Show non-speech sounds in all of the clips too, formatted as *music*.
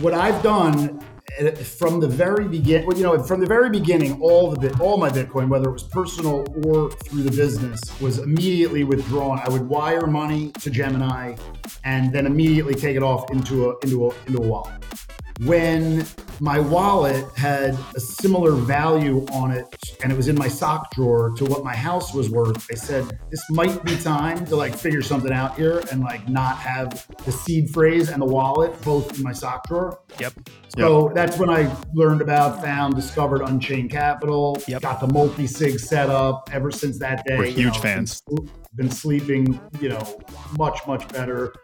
what I've done uh, from the very beginning, well, you know, from the very beginning, all the bit, all my Bitcoin, whether it was personal or through the business, was immediately withdrawn. I would wire money to Gemini, and then immediately take it off into a into a into a wallet when my wallet had a similar value on it and it was in my sock drawer to what my house was worth i said this might be time to like figure something out here and like not have the seed phrase and the wallet both in my sock drawer yep so yep. that's when i learned about found discovered unchained capital yep. got the multi-sig set up ever since that day we're huge know, fans been, been sleeping you know much much better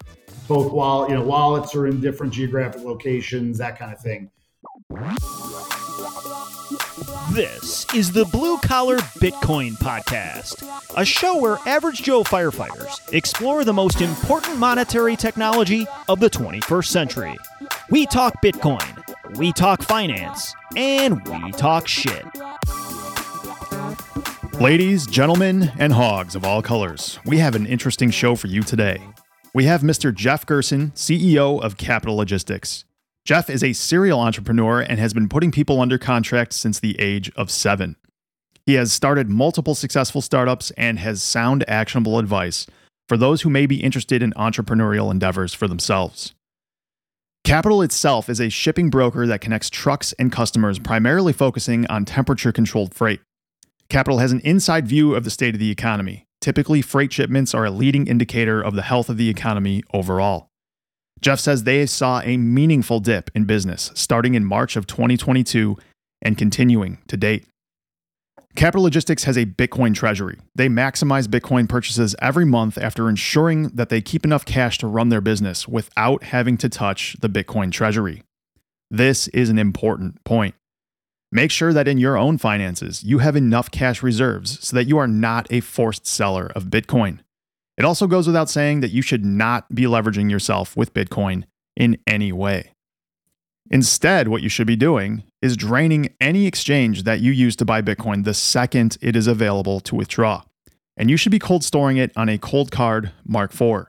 both while you know wallets are in different geographic locations, that kind of thing. This is the Blue Collar Bitcoin Podcast, a show where average Joe firefighters explore the most important monetary technology of the 21st century. We talk Bitcoin, we talk finance, and we talk shit. Ladies, gentlemen, and hogs of all colors, we have an interesting show for you today we have Mr. Jeff Gerson, CEO of Capital Logistics. Jeff is a serial entrepreneur and has been putting people under contract since the age of seven. He has started multiple successful startups and has sound, actionable advice for those who may be interested in entrepreneurial endeavors for themselves. Capital itself is a shipping broker that connects trucks and customers, primarily focusing on temperature controlled freight. Capital has an inside view of the state of the economy, Typically, freight shipments are a leading indicator of the health of the economy overall. Jeff says they saw a meaningful dip in business starting in March of 2022 and continuing to date. Capital Logistics has a Bitcoin treasury. They maximize Bitcoin purchases every month after ensuring that they keep enough cash to run their business without having to touch the Bitcoin treasury. This is an important point. Make sure that in your own finances, you have enough cash reserves so that you are not a forced seller of Bitcoin. It also goes without saying that you should not be leveraging yourself with Bitcoin in any way. Instead, what you should be doing is draining any exchange that you use to buy Bitcoin the second it is available to withdraw. And you should be cold storing it on a Coldcard Mark IV.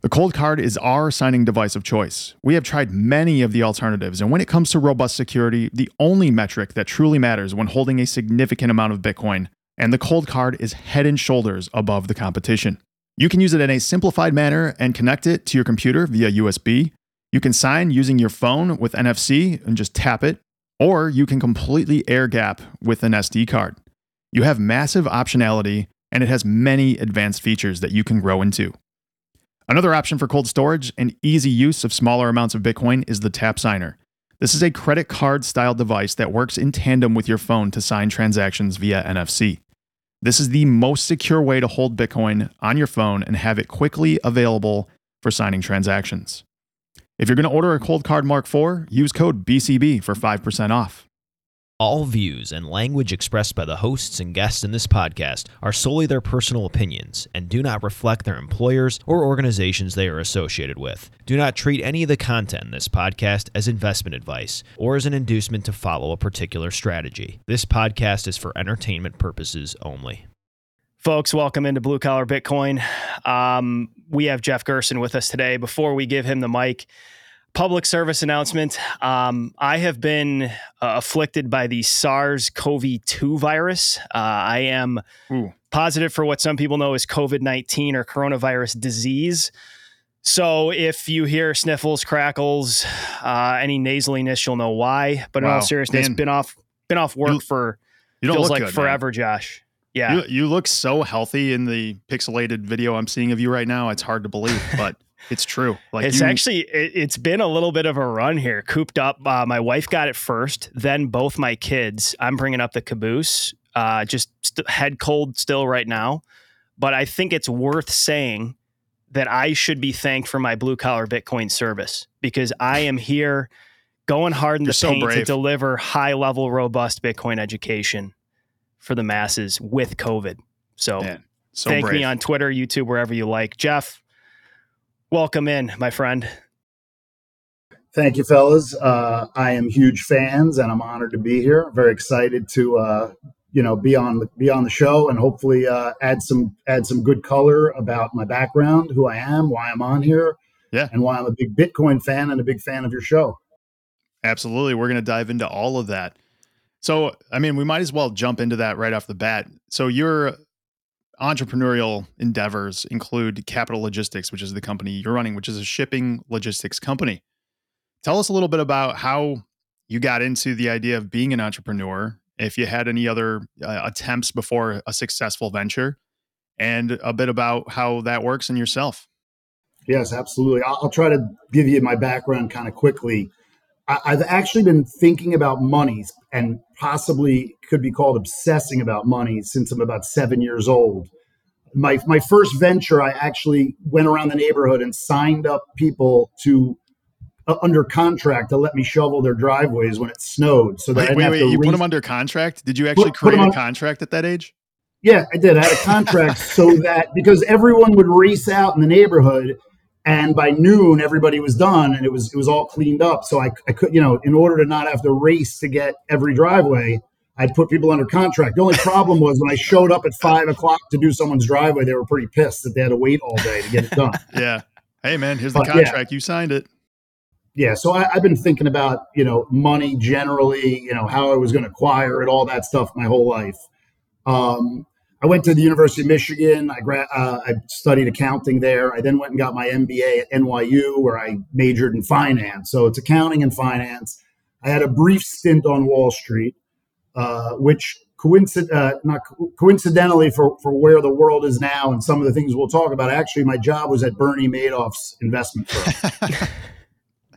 The Coldcard is our signing device of choice. We have tried many of the alternatives, and when it comes to robust security, the only metric that truly matters when holding a significant amount of Bitcoin, and the Coldcard is head and shoulders above the competition. You can use it in a simplified manner and connect it to your computer via USB. You can sign using your phone with NFC and just tap it, or you can completely air gap with an SD card. You have massive optionality, and it has many advanced features that you can grow into. Another option for cold storage and easy use of smaller amounts of Bitcoin is the Tap Signer. This is a credit card style device that works in tandem with your phone to sign transactions via NFC. This is the most secure way to hold Bitcoin on your phone and have it quickly available for signing transactions. If you're going to order a Coldcard Mark IV, use code BCB for 5% off. All views and language expressed by the hosts and guests in this podcast are solely their personal opinions and do not reflect their employers or organizations they are associated with. Do not treat any of the content in this podcast as investment advice or as an inducement to follow a particular strategy. This podcast is for entertainment purposes only. Folks, welcome into Blue Collar Bitcoin. Um, we have Jeff Gerson with us today. Before we give him the mic, public service announcement. Um, I have been uh, afflicted by the SARS CoV 2 virus. Uh, I am Ooh. positive for what some people know as COVID 19 or coronavirus disease. So if you hear sniffles, crackles, uh, any nasaliness, you'll know why. But wow. in all seriousness, Man. been off been off work you, for you don't feels like good, forever, man. Josh. Yeah, you, you look so healthy in the pixelated video I'm seeing of you right now. It's hard to believe, but it's true. Like it's you, actually it, has been a little bit of a run here. Cooped up. Uh, my wife got it first, then both my kids. I'm bringing up the caboose. Uh, just st- head cold still right now, but I think it's worth saying that I should be thanked for my blue collar Bitcoin service because I am here going hard in You're the paint so to deliver high level, robust Bitcoin education for the masses with COVID. So, Man, so thank brave. me on Twitter, YouTube, wherever you like. Jeff, Welcome in, my friend. Thank you, fellas. Uh, I am huge fans, and I'm honored to be here. Very excited to uh, you know be on the be on the show and hopefully uh, add some add some good color about my background, who I am, why I'm on here, Yeah. and why I'm a big Bitcoin fan and a big fan of your show. Absolutely. We're going to dive into all of that. So, I mean, we might as well jump into that right off the bat. So, your entrepreneurial endeavors include Capital Logistics, which is the company you're running, which is a shipping logistics company. Tell us a little bit about how you got into the idea of being an entrepreneur, if you had any other uh, attempts before a successful venture, and a bit about how that works in yourself. Yes, absolutely. I'll, I'll try to give you my background kind of quickly. I, I've actually been thinking about money and possibly could be called obsessing about money since I'm about seven years old. My, my first venture, I actually went around the neighborhood and signed up people to uh, under contract to let me shovel their driveways when it snowed. So that Wait, wait, wait. You put them under contract? Did you actually Put- put create a on- contract at that age? Yeah, I did. I had a contract *laughs* so that because everyone would race out in the neighborhood, and by noon everybody was done, and it was it was all cleaned up. So I, I could, you know, in order to not have to race to get every driveway, I'd put people under contract. The only problem was when I showed up at five o'clock to do someone's driveway, they were pretty pissed that they had to wait all day to get it done. *laughs* Yeah. Hey, man, here's the But, yeah. contract. You signed it. yeah so I, i've been thinking about you know money generally you know how i was going to acquire it all that stuff my whole life um, i went to the university of michigan. I gra- uh, i studied accounting there. I then went and got my mba at nyu where i majored in finance. So it's accounting and finance. I had a brief stint on wall street uh, which coincid- uh, not co- coincidentally for, for where the world is now and some of the things we'll talk about actually my job was at bernie madoff's investment firm. *laughs*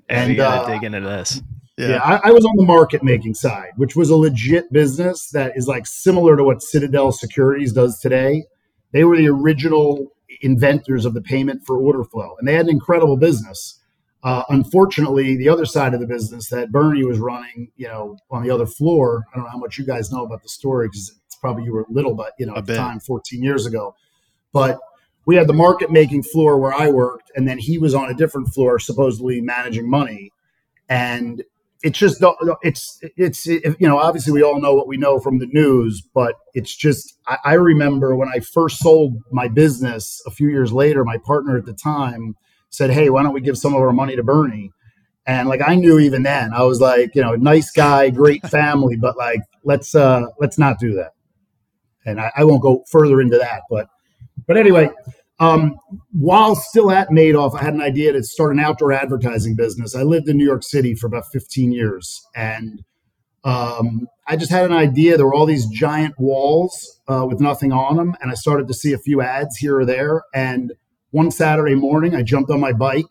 And we And, gotta uh, dig into this. Yeah, I, I was on the market making side, which was a legit business that is like similar to what Citadel Securities does today. They were the original inventors of the payment for order flow, and they had an incredible business. Uh, unfortunately, the other side of the business that Bernie was running, you know, on the other floor. I don't know how much you guys know about the story because it's probably you were little, but you know, A at the time, 14 years ago. But we had the market making floor where I worked, and then he was on a different floor, supposedly managing money. And it's just don't- it's it's it, you know obviously we all know what we know from the news, but it's just I, I remember when I first sold my business a few years later, my partner at the time said, "Hey, why don't we give some of our money to Bernie?" And like I knew even then, I was like, you know, nice guy, great *laughs* family, but like let's uh let's not do that. And I, I won't go further into that, but but anyway, um, while still at Madoff, I had an idea to start an outdoor advertising business. I lived in New York City for about 15 years, and um, I just had an idea. There were all these giant walls uh, with nothing on them, and I started to see a few ads here or there. And one Saturday morning, I jumped on my bike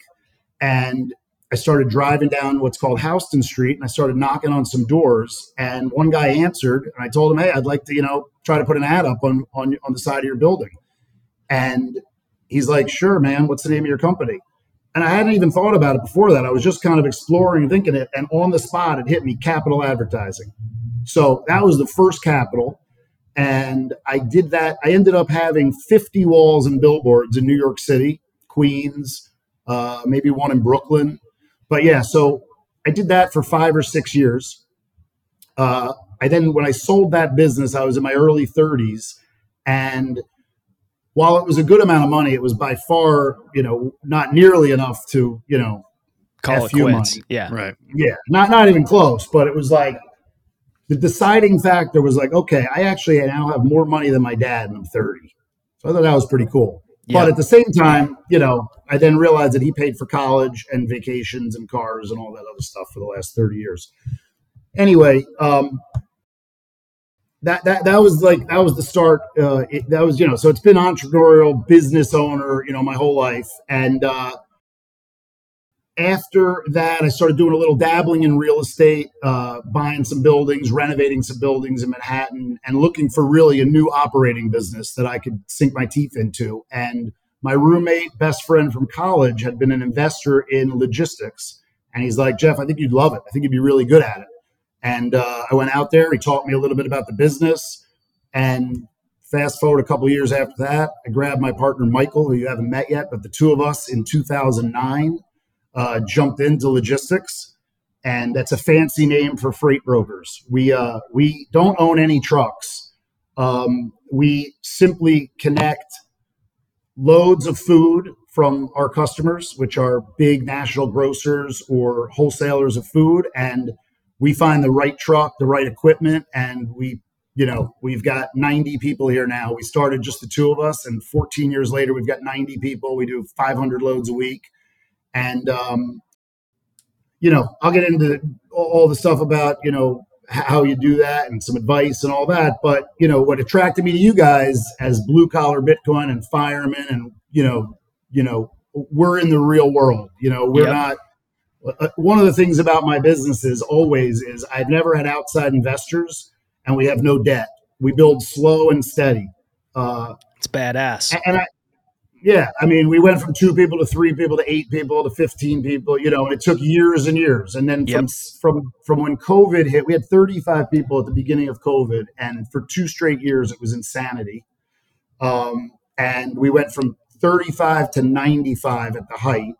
and I started driving down what's called Houston Street, and I started knocking on some doors. And one guy answered, and I told him, "Hey, I'd like to, you know, try to put an ad up on on on the side of your building." And he's like, "Sure, man. What's the name of your company?" And I hadn't even thought about it before that. I was just kind of exploring and thinking it, and on the spot, it hit me: Capital Advertising. So that was the first Capital, and I did that. I ended up having 50 walls and billboards in New York City, Queens, uh, maybe one in Brooklyn. But yeah, so I did that for five or six years. Uh, I then, when I sold that business, I was in my early 30s, and while it was a good amount of money, it was by far, you know, not nearly enough to, you know, Call it FU quits. money. Yeah. Right. yeah, not not even close. But it was like the deciding factor was like, okay, I actually now have more money than my dad, and I'm 30. So I thought that was pretty cool. Yeah. But at the same time, you know, I then realized that he paid for college and vacations and cars and all that other stuff for the last 30 years. Anyway, um, that, that, that was like, that was the start. Uh, it, that was, you know, so it's been entrepreneurial business owner, you know, my whole life. And, uh, after that, I started doing a little dabbling in real estate, uh, buying some buildings, renovating some buildings in Manhattan, and looking for really a new operating business that I could sink my teeth into. And my roommate, best friend from college, had been an investor in logistics. And he's like, Jeff, I think you'd love it. I think you'd be really good at it. And uh, I went out there. He taught me a little bit about the business. And fast forward a couple years after that, I grabbed my partner, Michael, who you haven't met yet, but the two of us in 2009 uh, jumped into logistics, and that's a fancy name for freight brokers. We uh, we don't own any trucks. Um, we simply connect loads of food from our customers, which are big national grocers or wholesalers of food, and we find the right truck, the right equipment, and we, you know, we've got 90 people here now. We started just the two of us, and 14 years later, we've got 90 people. We do 500 loads a week, and um, you know, I'll get into all the stuff about you know how you do that and some advice and all that. But you know, what attracted me to you guys as blue collar Bitcoin and firemen, and you know, you know, we're in the real world. You know, we're yep. not. Uh, one of the things about my business is always is I've never had outside investors, and we have no debt. We build slow and steady. Uh, it's badass. And I, yeah, I mean, we went from two people to three people to eight people to fifteen people. You know, and it took years and years. And then from yep. from from when COVID hit, we had thirty five people at the beginning of COVID, and for two straight years, it was insanity. Um, and we went from thirty five to ninety five at the height.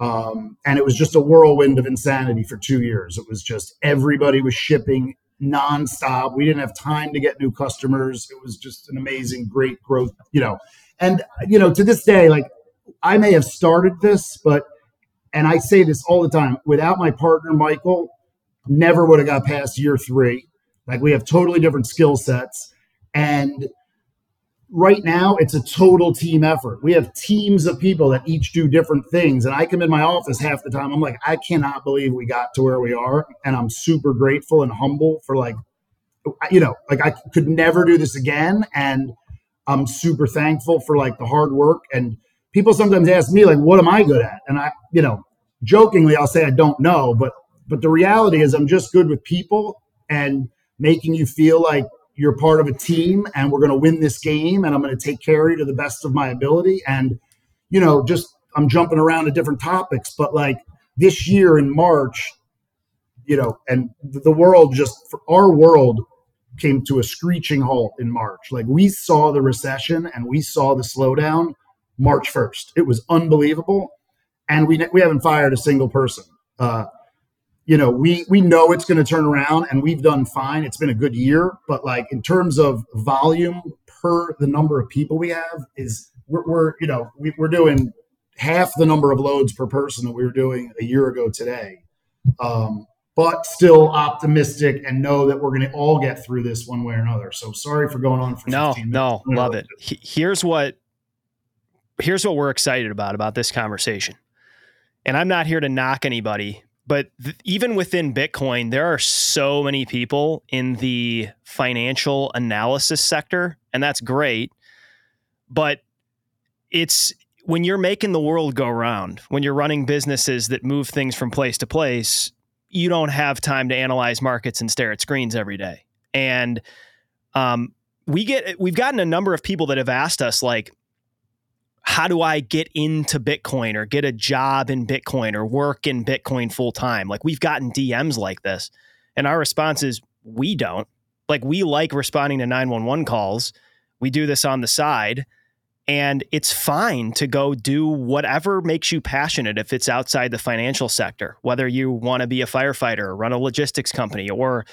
Um, and it was just a whirlwind of insanity for two years. It was just everybody was shipping nonstop. We didn't have time to get new customers. It was just an amazing, great growth. You know, and, you know, to this day, like I may have started this, but, and I say this all the time without my partner, Michael, never would have got past year three. Like we have totally different skill sets. And right now, it's a total team effort. We have teams of people that each do different things. And I come in my office half the time. I'm like, I cannot believe we got to where we are. And I'm super grateful and humble for like, you know, like I could never do this again. And I'm super thankful for like the hard work. And people sometimes ask me like, what am I good at? And I, you know, jokingly, I'll say I don't know, but but the reality is I'm just good with people and making you feel like you're part of a team and we're going to win this game and I'm going to take care of you to the best of my ability. And, you know, just I'm jumping around to different topics, but like this year in March, you know, and the world just, our world came to a screeching halt in March. Like we saw the recession and we saw the slowdown March 1st. It was unbelievable. And we, we haven't fired a single person. Uh, you know, we, we know it's going to turn around and we've done fine. It's been a good year, but like in terms of volume per the number of people we have is we're, we're you know, we, we're doing half the number of loads per person that we were doing a year ago today. Um, but still optimistic and know that we're going to all get through this one way or another. So sorry for going on for no, no, love it. Here's what here's what we're excited about about this conversation. And I'm not here to knock anybody, but th- even within Bitcoin, there are so many people in the financial analysis sector, and that's great. But it's when you're making the world go round, when you're running businesses that move things from place to place, you don't have time to analyze markets and stare at screens every day. And um, we get we've gotten a number of people that have asked us like, how do I get into Bitcoin or get a job in Bitcoin or work in Bitcoin full time? Like we've gotten DMs like this, and our response is we don't. Like we like responding to 911 calls. We do this on the side and it's fine to go do whatever makes you passionate if it's outside the financial sector, whether you want to be a firefighter, run a logistics company, or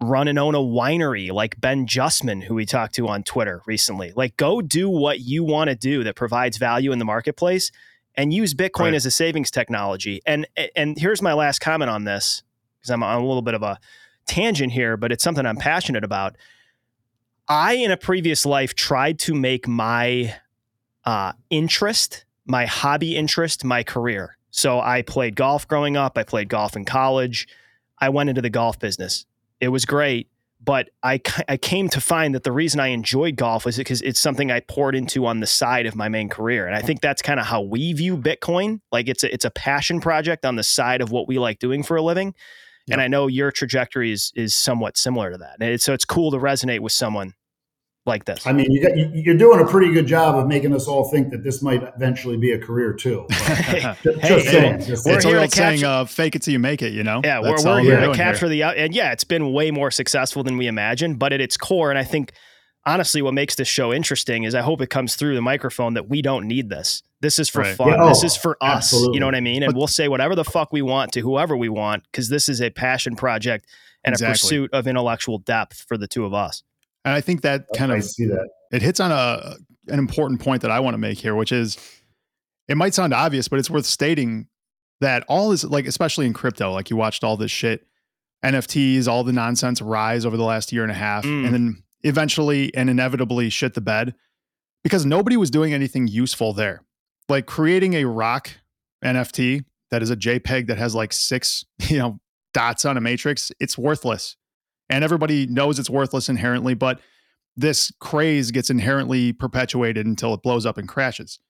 run and own a winery like Ben Justman, who we talked to on Twitter recently. Like, go do what you want to do that provides value in the marketplace and use Bitcoin right. as a savings technology. And and here's my last comment on this because I'm on a little bit of a tangent here, but it's something I'm passionate about I, in a previous life, tried to make my uh, interest, my hobby interest, my career. So I played golf growing up. I played golf in college. I went into the golf business. It was great, but I, I came to find that the reason I enjoyed golf was because it's something I poured into on the side of my main career. And I think that's kind of how we view Bitcoin. Like it's a, it's a passion project on the side of what we like doing for a living. And I know your trajectory is is somewhat similar to that. And so it's cool to resonate with someone like this. I mean, you got, you're doing a pretty good job of making us all think that this might eventually be a career too. *laughs* just, hey, saying, just it's a real saying, uh, "Fake it till you make it." You know, yeah, That's we're, we're here to capture here. the and yeah, it's been way more successful than we imagined. But at its core, and I think honestly, what makes this show interesting is I hope it comes through the microphone that we don't need this. This is for right. fun. Yeah, oh, this is for us. Absolutely. You know what I mean? And but, we'll say whatever the fuck we want to whoever we want because this is a passion project and exactly. a pursuit of intellectual depth for the two of us. And I think that kind I of see that it hits on a an important point that I want to make here, which is it might sound obvious, but it's worth stating that all is like, especially in crypto, like you watched all this shit, NFTs, all the nonsense rise over the last year and a half, Mm. and then eventually and inevitably shit the bed because nobody was doing anything useful there. Like creating a rock NFT that is a JPEG that has like six, *laughs* you know, dots on a matrix, it's worthless. And everybody knows it's worthless inherently, but this craze gets inherently perpetuated until it blows up and crashes.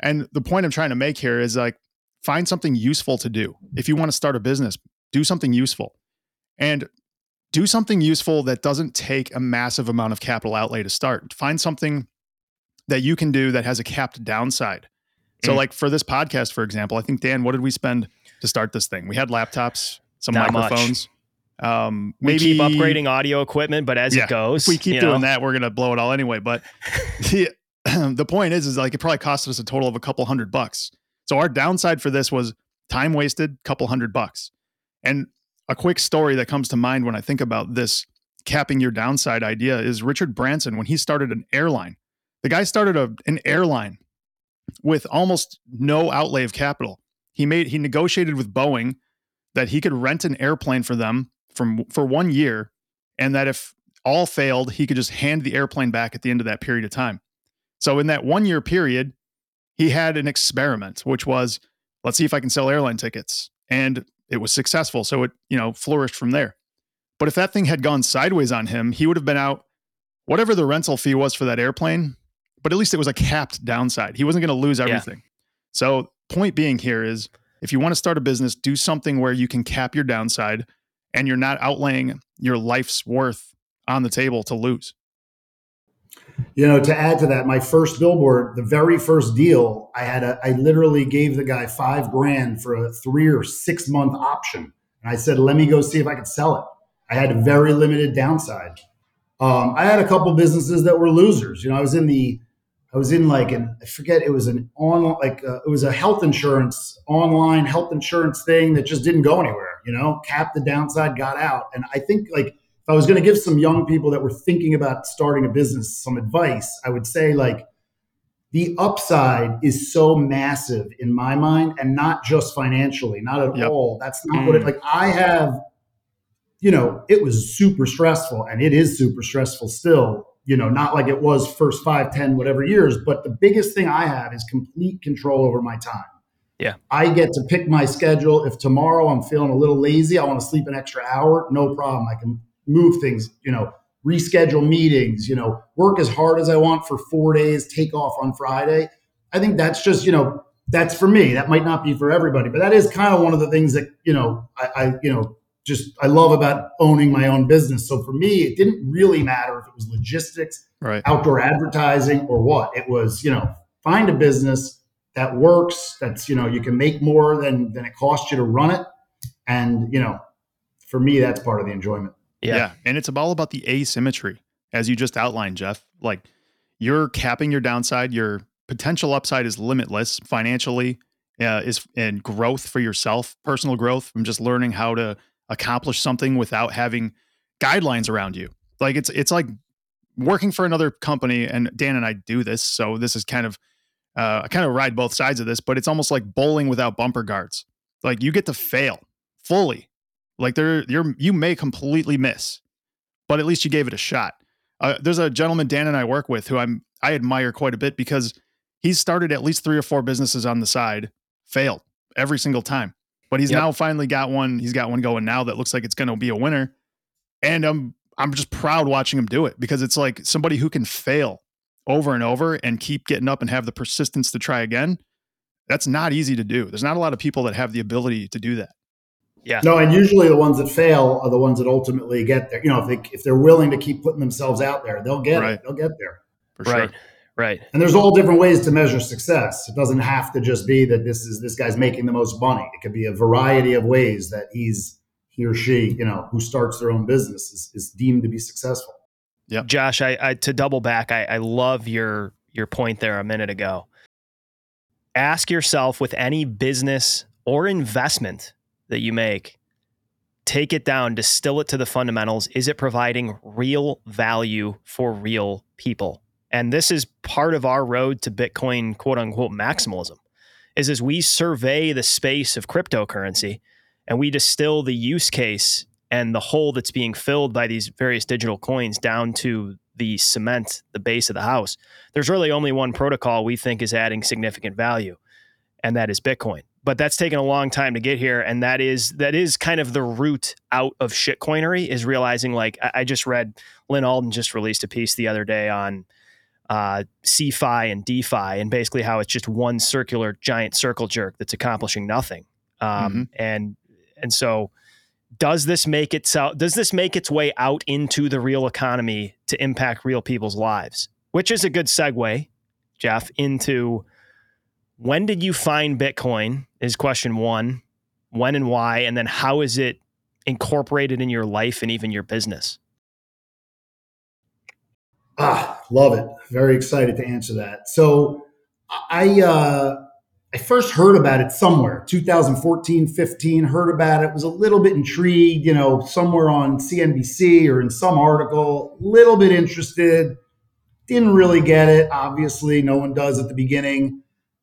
And the point I'm trying to make here is like find something useful to do. If you want to start a business, do something useful. And do something useful that doesn't take a massive amount of capital outlay to start. Find something that you can do that has a capped downside. So, Mm. like for this podcast, for example, I think Dan, what did we spend to start this thing? We had laptops, some Not much. Um, We maybe keep upgrading audio equipment, but as Yeah, it goes, If we keep doing know, that, we're gonna blow it all anyway. But *laughs* the, *clears throat* the point is, is like it probably cost us a total of a couple hundred bucks. So our downside for this was time wasted, couple hundred bucks. And a quick story that comes to mind when I think about this capping your downside idea is Richard Branson when he started an airline. The guy started a, an airline with almost no outlay of capital. He made he negotiated with Boeing that he could rent an airplane for them from for one year, and that if all failed, he could just hand the airplane back at the end of that period of time. So in that one year period, he had an experiment, which was let's see if I can sell airline tickets, and it was successful. So it you know flourished from there. But if that thing had gone sideways on him, he would have been out whatever the rental fee was for that airplane. But at least it was a capped downside. He wasn't going to lose Yeah. everything. So point being here is if you want to start a business, do something where you can cap your downside and you're not outlaying your life's worth on the table to lose. You know, to add to that, my first billboard, the very first deal, I had a, I literally gave the guy five grand for a three or six month option, and I said, "Let me go see if I could sell it." I had a very limited downside. Um, I had a couple businesses that were losers. You know, I was in the, I was in like an, I forget, it was an on like uh, it was a health insurance online health insurance thing that just didn't go anywhere. You know, capped the downside, got out, and I think like if I was going to give some young people that were thinking about starting a business some advice, I would say like the upside is so massive in my mind and not just financially, not at Yep. all. That's not what it mm. like I have you know, it was super stressful and it is super stressful still, you know, not like it was first five, 10, whatever years, but the biggest thing I have is complete control over my time. Yeah. I get to pick my schedule. If tomorrow I'm feeling a little lazy, I want to sleep an extra hour, no problem. I can move things, you know, reschedule meetings, you know, work as hard as I want for four days, take off on Friday. I think that's just, you know, that's for me. That might not be for everybody, but that is kind of one of the things that, you know, I, I you know, just I love about owning my own business. So for me, it didn't really matter if it was logistics, Right. outdoor advertising, or what. It was, you know, find a business that works, that's, you know, you can make more than than it costs you to run it. And, you know, for me, that's part of the enjoyment. Yeah. And it's all about the asymmetry, as you just outlined, Jeff. Like you're capping your downside, your potential upside is limitless financially, uh, is and growth for yourself, personal growth from just learning how to accomplish something without having guidelines around you. Like it's it's like working for another company, and Dan and I do this, so this is kind of uh, I kind of ride both sides of this, but it's almost like bowling without bumper guards. Like you get to fail fully. Like there, you're you may completely miss, but at least you gave it a shot. Uh, there's a gentleman Dan and I work with who I'm I admire quite a bit because he's started at least three or four businesses on the side, failed every single time, but he's Yep. now finally got one. He's got one going now that looks like it's going to be a winner, and I'm I'm just proud watching him do it because it's like somebody who can fail over and over and keep getting up and have the persistence to try again. That's not easy to do. There's not a lot of people that have the ability to do that. Yeah. No, and usually the ones that fail are the ones that ultimately get there. You know, if they if they're willing to keep putting themselves out there, they'll get Right. it. They'll get there. For Right. sure. Right. And there's all different ways to measure success. It doesn't have to just be that this is this guy's making the most money. It could be a variety of ways that he's he or she, you know, who starts their own business is, is deemed to be successful. Josh, I, I to double back, I, I love your your point there a minute ago. Ask yourself with any business or investment that you make, take it down, distill it to the fundamentals. Is it providing real value for real people? And this is part of our road to Bitcoin, quote unquote, maximalism. is as we survey the space of cryptocurrency and we distill the use case and the hole that's being filled by these various digital coins down to the cement, the base of the house, there's really only one protocol we think is adding significant value, and that is Bitcoin. But that's taken a long time to get here, and that is that is kind of the root out of shitcoinery is realizing. Like I, I just read Lyn Alden just released a piece the other day on uh, CeFi and DeFi, and basically how it's just one circular giant circle jerk that's accomplishing nothing. Um, mm-hmm. And and so does this make itself does this make its way out into the real economy to impact real people's lives? Which is a good segue jeff into when did you find bitcoin is question one when and why and then how is it incorporated in your life and even your business? Ah love it. Very excited to answer that. So i uh I first heard about it somewhere, 2014, 15, heard about it, was a little bit intrigued, you know, somewhere on CNBC or in some article, little bit interested, didn't really get it. Obviously, no one does at the beginning.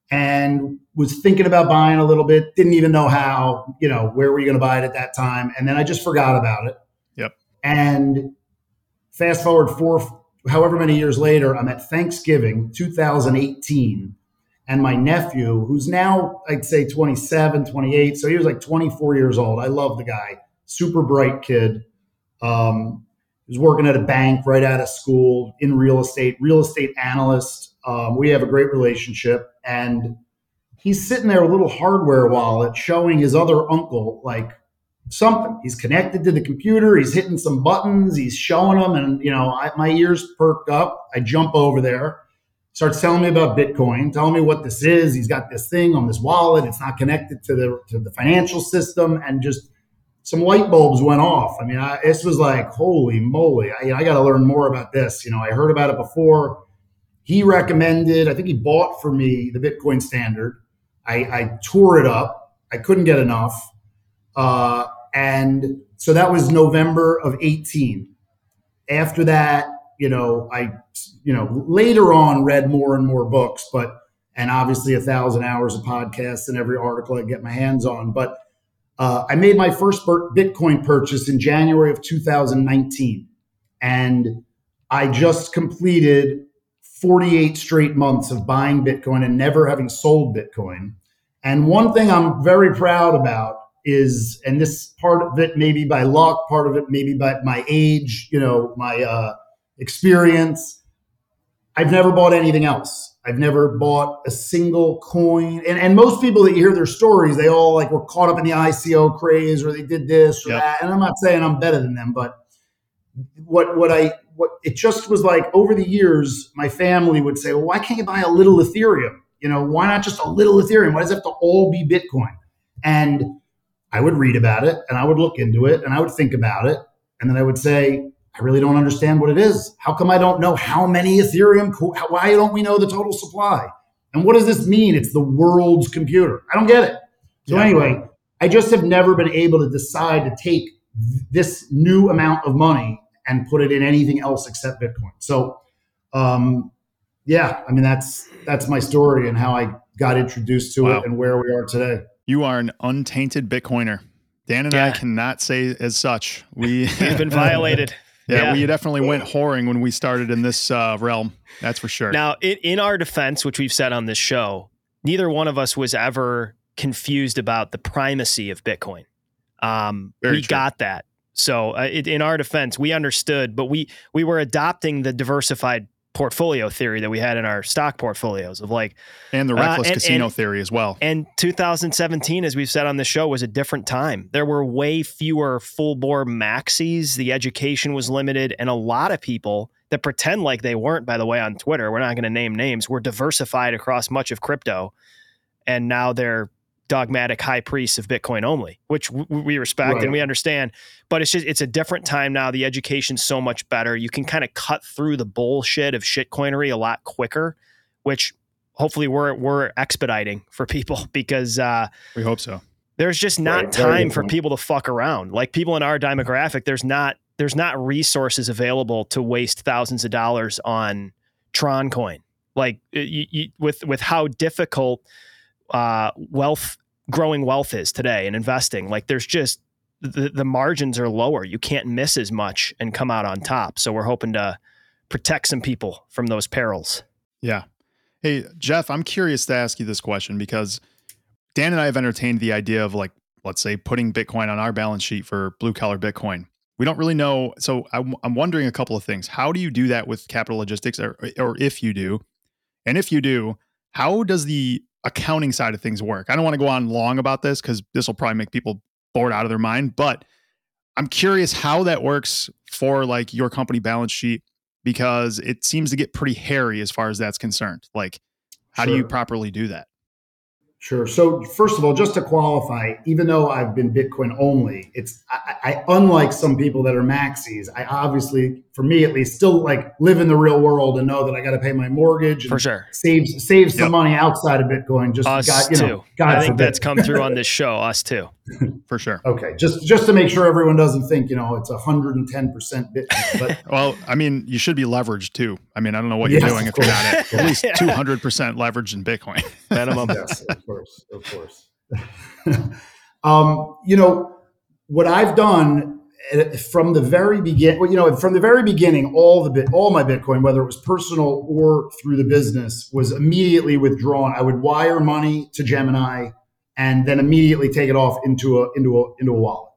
And was thinking about buying a little bit, didn't even know how, you know, where were you going to buy it at that time? And then I just forgot about it. Yep. And fast forward four, however many years later, I'm at Thanksgiving 2018 and my nephew, who's now, I'd say 27, 28. So he was like 24 years old. I love the guy, super bright kid. Um, he was working at a bank right out of school in real estate, real estate analyst. Um, we have a great relationship. And he's sitting there, a little hardware wallet, showing his other uncle, like, something. He's connected to the computer. He's hitting some buttons. He's showing them, and you know, I, my ears perked up. I jump over there starts telling me about Bitcoin, telling me what this is. He's got this thing on this wallet. It's not connected to the to the financial system, and just some light bulbs went off. I mean, I, this was like, holy moly! I, I got to learn more about this. You know, I heard about it before. He recommended. I think he bought for me the Bitcoin Standard. I, I tore it up. I couldn't get enough, uh, and so that was November of eighteen. After that, you know, I, you know, later on read more and more books, but, and obviously a thousand hours of podcasts and every article I get my hands on. But uh, I made my first Bitcoin purchase in January of 2019. And I just completed 48 straight months of buying Bitcoin and never having sold Bitcoin. And one thing I'm very proud about is, and this part of it maybe by luck, part of it maybe by my age, you know, my uh, experience. I've never bought anything else. I've never bought a single coin. And, and most people that you hear their stories, they all like were caught up in the ICO craze or they did this or yep. that. And I'm not saying I'm better than them, but what what I what it just was like over the years, my family would say, Well, why can't you buy a little Ethereum? You know, why not just a little Ethereum? Why does it have to all be Bitcoin? And I would read about it and I would look into it and I would think about it. And then I would say, I really don't understand what it is. How come I don't know how many Ethereum? Why don't we know the total supply? And what does this mean? It's the world's computer. I don't get it. So yeah. anyway, I just have never been able to decide to take this new amount of money and put it in anything else except Bitcoin. So, um, yeah, I mean that's that's my story and how I got introduced to wow. it and where we are today. You are an untainted Bitcoiner. Dan and yeah. I cannot say as such. We *laughs* have been violated. *laughs* Yeah, yeah, we definitely went whoring when we started in this uh, realm. That's for sure. Now, in, in our defense, which we've said on this show, neither one of us was ever confused about the primacy of Bitcoin. Um, we true. got that. So, uh, it, in our defense, we understood, but we we were adopting the diversified portfolio theory that we had in our stock portfolios of like and the reckless uh, and, casino and, theory as well. And 2017 as we've said on the show was a different time. There were way fewer full bore maxis, the education was limited and a lot of people that pretend like they weren't by the way on Twitter, we're not going to name names, were diversified across much of crypto and now they're dogmatic high priests of Bitcoin only, which w- we respect right. and we understand. But it's just it's a different time now. The education's so much better. You can kind of cut through the bullshit of shitcoinery a lot quicker, which hopefully we're we're expediting for people *laughs* because uh, we hope so. There's just not right, time for people to fuck around. Like people in our demographic, there's not there's not resources available to waste thousands of dollars on Tron coin. Like you, you, with with how difficult uh, wealth, growing wealth is today and investing. Like there's just the, the margins are lower. You can't miss as much and come out on top. So we're hoping to protect some people from those perils. Yeah. Hey, Jeff, I'm curious to ask you this question because Dan and I have entertained the idea of like, let's say, putting Bitcoin on our balance sheet for blue collar Bitcoin. We don't really know. So I'm, I'm wondering a couple of things. How do you do that with capital logistics, or, or if you do? And if you do, how does the accounting side of things work? I don't want to go on long about this because this will probably make people bored out of their mind, but I'm curious how that works for like your company balance sheet because it seems to get pretty hairy as far as that's concerned. Like, how sure. do you properly do that? Sure. So first of all, just to qualify, even though I've been Bitcoin only, it's I, I, unlike some people that are maxis. I obviously, for me at least, still like live in the real world and know that I got to pay my mortgage. for sure. Save save some yep. money outside of Bitcoin. Just us God, you know, too. God I think forbid. that's come through on this *laughs* show. Us too. *laughs* for sure. Okay. Just just to make sure everyone doesn't think you know it's hundred and ten percent Bitcoin. But *laughs* well, I mean, you should be leveraged too. I mean, I don't know what yes, you're doing if you're not at, at least two hundred percent leveraged in Bitcoin minimum. yes, of course, of course. um, you know what I've done from the very beginning. You know, from the very beginning, all the bit, all my Bitcoin, whether it was personal or through the business, was immediately withdrawn. I would wire money to Gemini and then immediately take it off into a into a into a wallet.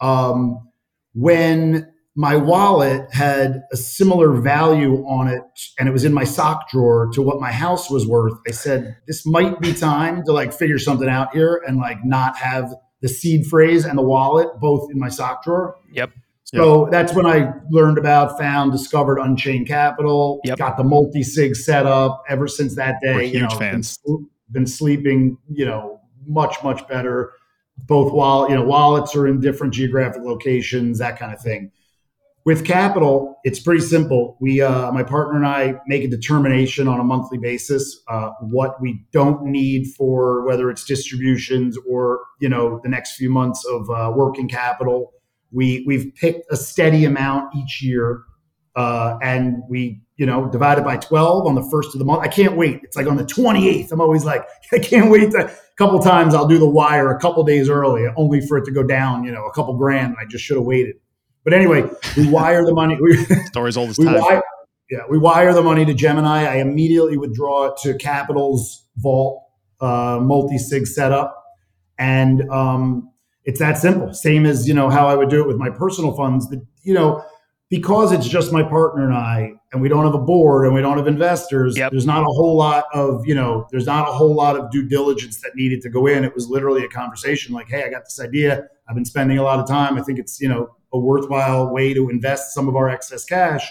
Um, when my wallet had a similar value on it and it was in my sock drawer to what my house was worth i said this might be time to like figure something out here and like not have the seed phrase and the wallet both in my sock drawer. Yep. So yep. that's when i learned about found discovered unchained capital. Yep. got the multi-sig set up ever since that day We're huge you know, fans. been, been sleeping you know much much better. Both while you know wallets are in different geographic locations that kind of thing with capital, it's pretty simple. We, uh, my partner and I, make a determination on a monthly basis uh, what we don't need for whether it's distributions or you know the next few months of uh, working capital. We we've picked a steady amount each year, uh, and we you know divide it by twelve on the first of the month. I can't wait. It's like on the twenty eighth. I'm always like, *laughs* I can't wait. To, a couple times I'll do the wire a couple days early, only for it to go down, you know, a couple grand. I just should have waited. But anyway, we wire the money. We, *laughs* Stories all as time. Wire, yeah, we wire the money to Gemini. I immediately withdraw it to Capital's Vault uh, multi-sig setup, and um, it's that simple. Same as you know how I would do it with my personal funds. That you know because it's just my partner and I, and we don't have a board and we don't have investors. Yep. There's not a whole lot of you know. There's not a whole lot of due diligence that needed to go in. It was literally a conversation like, "Hey, I got this idea. I've been spending a lot of time. I think it's you know a worthwhile way to invest some of our excess cash.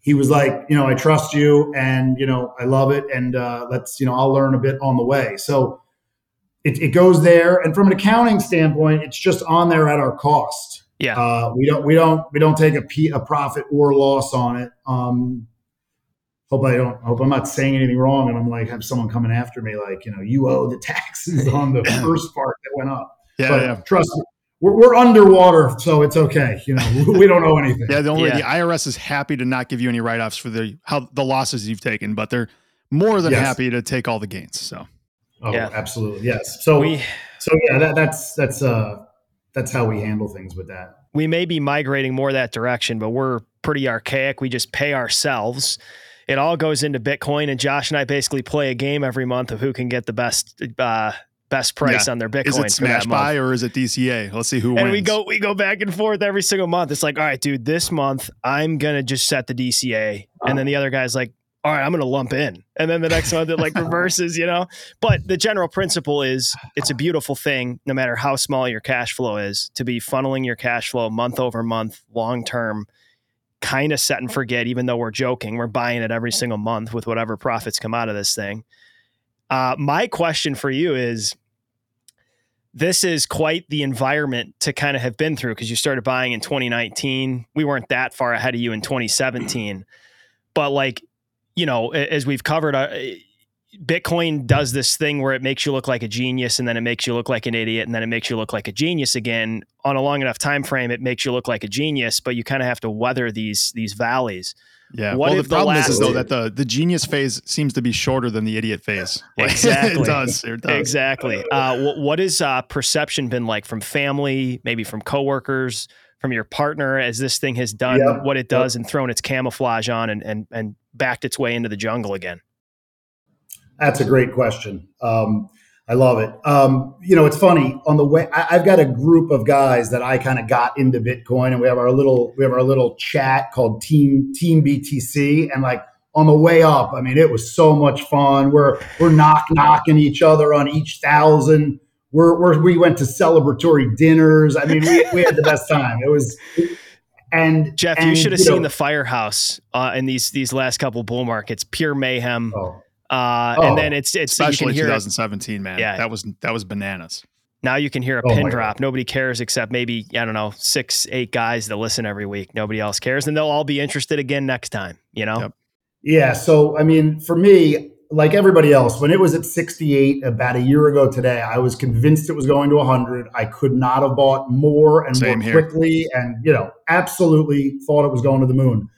He was like you know i trust you and you know i love it. And uh, let's you know i'll learn a bit on the way. So it, it goes there. And from an accounting standpoint it's just on there at our cost. Yeah. Uh, we don't we don't we don't take a, p- a profit or loss on it. Um hope i don't hope i'm not saying anything wrong and i'm like have someone coming after me like you know you owe the taxes on the *clears throat* first part that went up. Yeah, but yeah. trust me we're, we're underwater, so it's okay. You know, *laughs* we don't owe anything. yeah, the only yeah. the IRS is happy to not give you any write offs for the how the losses you've taken, but they're more than yes. happy to take all the gains. So, oh, yeah, absolutely, yes. So we, so yeah, that, that's that's uh that's how we handle things with that. We may be migrating more that direction, but we're pretty archaic. We just pay ourselves. It all goes into Bitcoin, and Josh and I basically play a game every month of who can get the best uh, best price yeah. on their Bitcoin. Is it smash buy or is it DCA? Let's see who and wins. we go we go back and forth every single month. It's like, all right, dude, this month I'm gonna just set the DCA, and then oh. the other guy's like, all right, I'm gonna lump in, and then the next month it like *laughs* reverses, you know. But the general principle is it's a beautiful thing, no matter how small your cash flow is, to be funneling your cash flow month over month, long term. Kind of set and forget, even though we're joking, we're buying it every single month with whatever profits come out of this thing. Uh, my question for you is this is quite the environment to kind of have been through because you started buying in 2019. We weren't that far ahead of you in 2017. But like, you know, as we've covered, uh, Bitcoin does this thing where it makes you look like a genius and then it makes you look like an idiot and then it makes you look like a genius again. On a long enough time frame, it makes you look like a genius, but you kind of have to weather these these valleys. Yeah. What well, if the problem last, is, is though that the the genius phase seems to be shorter than the idiot phase. *laughs* Like, exactly. *laughs* it does. It does. Exactly. Uh, what, what has uh, perception been like from family, maybe from coworkers, from your partner, as this thing has done yep. what it does yep. and thrown its camouflage on and and and backed its way into the jungle again? That's a great question. Um, I love it. Um, you know, it's funny on the way. I, have got a group of guys that I kind of got into Bitcoin, and we have our little we have our little chat called Team Team BTC, and like on the way up, I mean, it was so much fun. We're we're knock knocking each other on each thousand. We're, we're we went to celebratory dinners. I mean, we, we had the best time. It was. And Jeff, and, you should have seen know, the firehouse uh, in these these last couple bull markets. Pure mayhem. Oh uh, oh, and then it's it's especially you can 2017, man. Yeah, that was that was bananas. Now you can hear a oh pin drop. God. Nobody cares except maybe I don't know six, eight guys that listen every week. Nobody else cares, and they'll all be interested again next time. You know. Yep. Yeah. So I mean, for me, like everybody else, when it was at 68 about a year ago today, I was convinced it was going to 100. I could not have bought more and Same more here. quickly, and you know, absolutely thought it was going to the moon.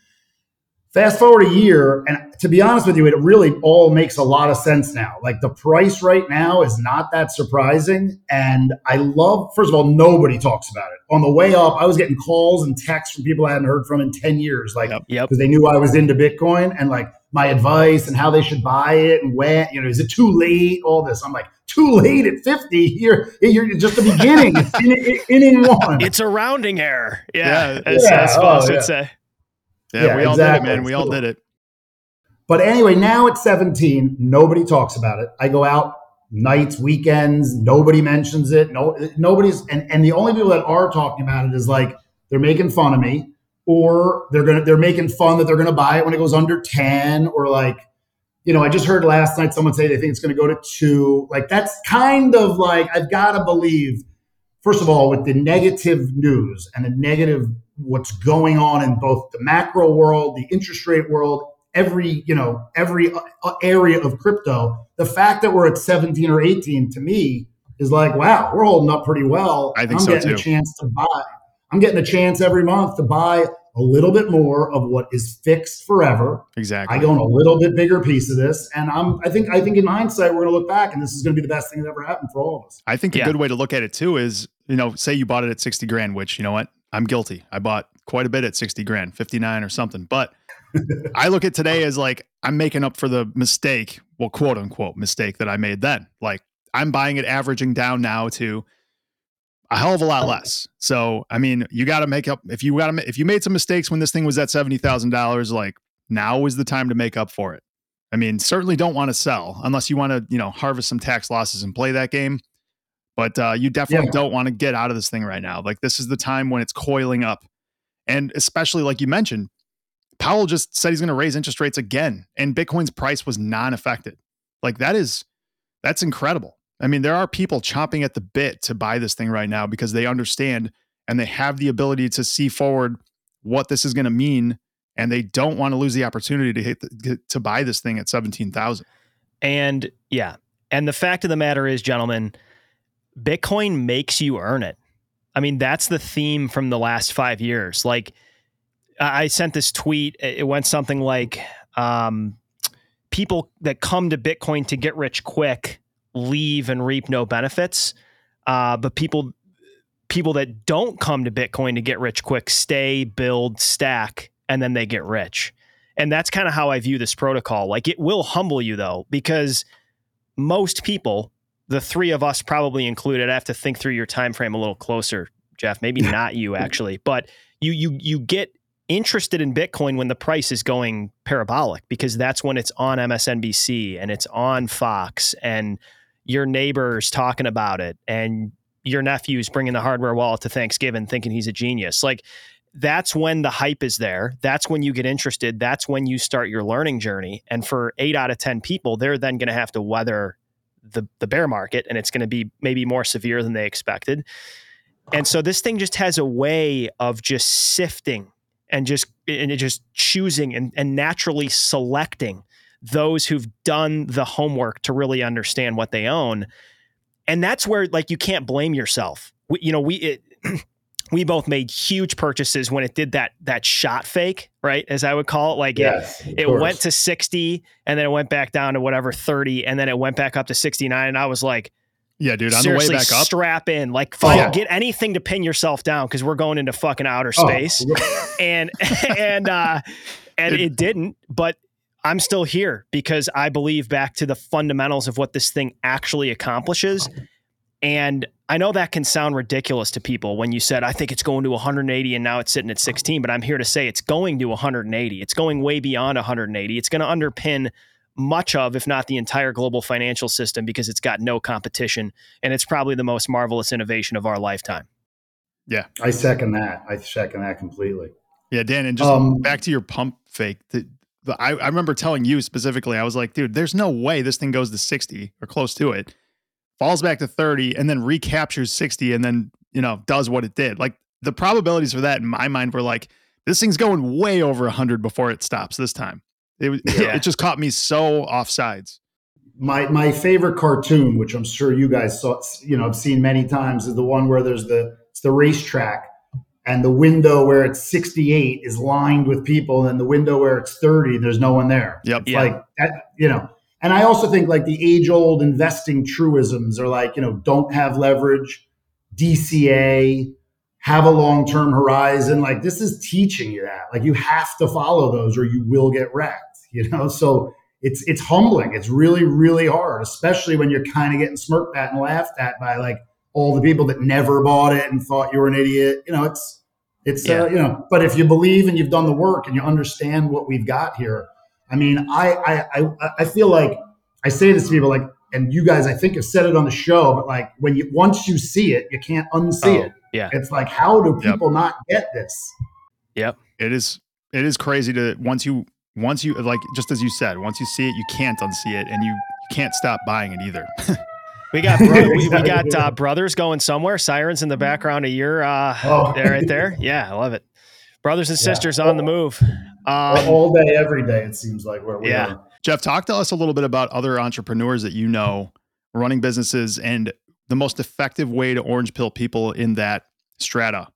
Fast forward a year, and to be honest with you, it really all makes a lot of sense now. Like the price right now is not that surprising. And I love, first of all, nobody talks about it. On the way up, I was getting calls and texts from people I hadn't heard from in 10 years, like, because yep. they knew I was into Bitcoin and like my advice and how they should buy it and when, you know, is it too late? All this. I'm like, too late at 50. You're, you're just the beginning. *laughs* it's in, inning one. It's a rounding error. Yeah. yeah. As, yeah. as Foss oh, would yeah. say. Yeah, yeah we all exactly. did it, man. We all did it. But anyway, now at 17, nobody talks about it. I go out nights, weekends, nobody mentions it. No, nobody's, and, and the only people that are talking about it is like they're making fun of me, or they're gonna they're making fun that they're gonna buy it when it goes under 10, or like, you know, I just heard last night someone say they think it's gonna go to two. Like that's kind of like I've got to believe, first of all, with the negative news and the negative what's going on in both the macro world, the interest rate world, every you know every uh, uh, area of crypto. The fact that we're at 17 or 18 to me is like, wow, we're holding up pretty well. I think I'm so getting too. a chance to buy. I'm getting a chance every month to buy a little bit more of what is fixed forever. Exactly. I go in a little bit bigger piece of this, and I'm. I think. I think in hindsight, we're going to look back, and this is going to be the best thing that ever happened for all of us. I think yeah. a good way to look at it too is, you know, say you bought it at sixty grand, which you know what, I'm guilty. I bought quite a bit at sixty grand, fifty nine or something, but *laughs* I look at today as like I'm making up for the mistake, well, quote unquote mistake that I made then. Like I'm buying it averaging down now to a hell of a lot less. So I mean, you got to make up if you got to if you made some mistakes when this thing was at seventy thousand dollars. Like now is the time to make up for it. I mean, certainly don't want to sell unless you want to you know harvest some tax losses and play that game. But uh, you definitely yeah. don't want to get out of this thing right now. Like this is the time when it's coiling up, and especially like you mentioned, Powell just said he's going to raise interest rates again, and Bitcoin's price was non-affected. Like that is that's incredible. I mean, there are people chomping at the bit to buy this thing right now because they understand and they have the ability to see forward what this is going to mean, and they don't want to lose the opportunity to hit the, to buy this thing at seventeen thousand. And yeah, and the fact of the matter is, gentlemen, Bitcoin makes you earn it. I mean, that's the theme from the last five years. Like I sent this tweet. It went something like, um, "People that come to Bitcoin to get rich quick leave and reap no benefits, uh, but people people that don't come to Bitcoin to get rich quick stay, build, stack, and then they get rich." And that's kind of how I view this protocol. Like it will humble you though, because most people, the three of us probably included, I have to think through your time frame a little closer, Jeff. Maybe *laughs* not you actually, but you you you get interested in Bitcoin when the price is going parabolic because that's when it's on MSNBC and it's on Fox and your neighbors talking about it and your nephew's bringing the hardware wallet to Thanksgiving thinking he's a genius. Like that's when the hype is there. That's when you get interested. That's when you start your learning journey. And for 8 out of 10 people, they're then going to have to weather the the bear market and it's going to be maybe more severe than they expected. And so this thing just has a way of just sifting and just and just choosing and, and naturally selecting those who've done the homework to really understand what they own and that's where like you can't blame yourself we, you know we it, *clears throat* we both made huge purchases when it did that that shot fake, right? As I would call it. Like yes, it, it went to 60 and then it went back down to whatever 30 and then it went back up to 69. And I was like, yeah, dude, on the way back up, strap in, like, find, oh. get anything to pin yourself down because we're going into fucking outer oh. space, oh. and *laughs* and uh, and it, it didn't, but I'm still here because I believe back to the fundamentals of what this thing actually accomplishes, and I know that can sound ridiculous to people when you said, I think it's going to 180 and now it's sitting at 16, but I'm here to say it's going to 180. It's going way beyond 180. It's going to underpin much of, if not the entire global financial system, because it's got no competition. And it's probably the most marvelous innovation of our lifetime. Yeah. I second that. I second that completely. Yeah, Dan, and just um, back to your pump fake. The, the, I, I remember telling you specifically, I was like, dude, there's no way this thing goes to 60 or close to it, falls back to 30, and then recaptures 60 and then, you know, does what it did. Like the probabilities for that in my mind were like, this thing's going way over 100 before it stops this time. It was yeah. it just caught me so offsides. My my favorite cartoon, which I'm sure you guys saw, you know, have seen many times, is the one where there's the it's the racetrack and the window where it's 68 is lined with people, and the window where it's 30, there's no one there. Yep. It's yeah. Like that, you know. And I also think like the age old investing truisms are like, you know, don't have leverage, DCA, have a long term horizon. Like this is teaching you that. Like you have to follow those or you will get wrecked you know *laughs* so it's it's humbling it's really really hard especially when you're kind of getting smirked at and laughed at by like all the people that never bought it and thought you were an idiot you know it's it's uh, yeah. uh, you know but if you believe and you've done the work and you understand what we've got here i mean i i i, I feel like i say this to people like and you guys i think have said it on the show but like when you once you see it you can't unsee oh, it. yeah. It's like how do people yep. not get this? Yep. It is it is crazy to once you once you like just as you said once you see it you can't unsee it and you, you can't stop buying it either. *laughs* We got bro- we, we, got uh, brothers going somewhere sirens in the background of your uh oh. there right there. Yeah i love it brothers and sisters yeah. on the move um, all day every day it seems like where we yeah are. jeff talk to us a little bit about other entrepreneurs that you know running businesses and the most effective way to orange pill people in that strata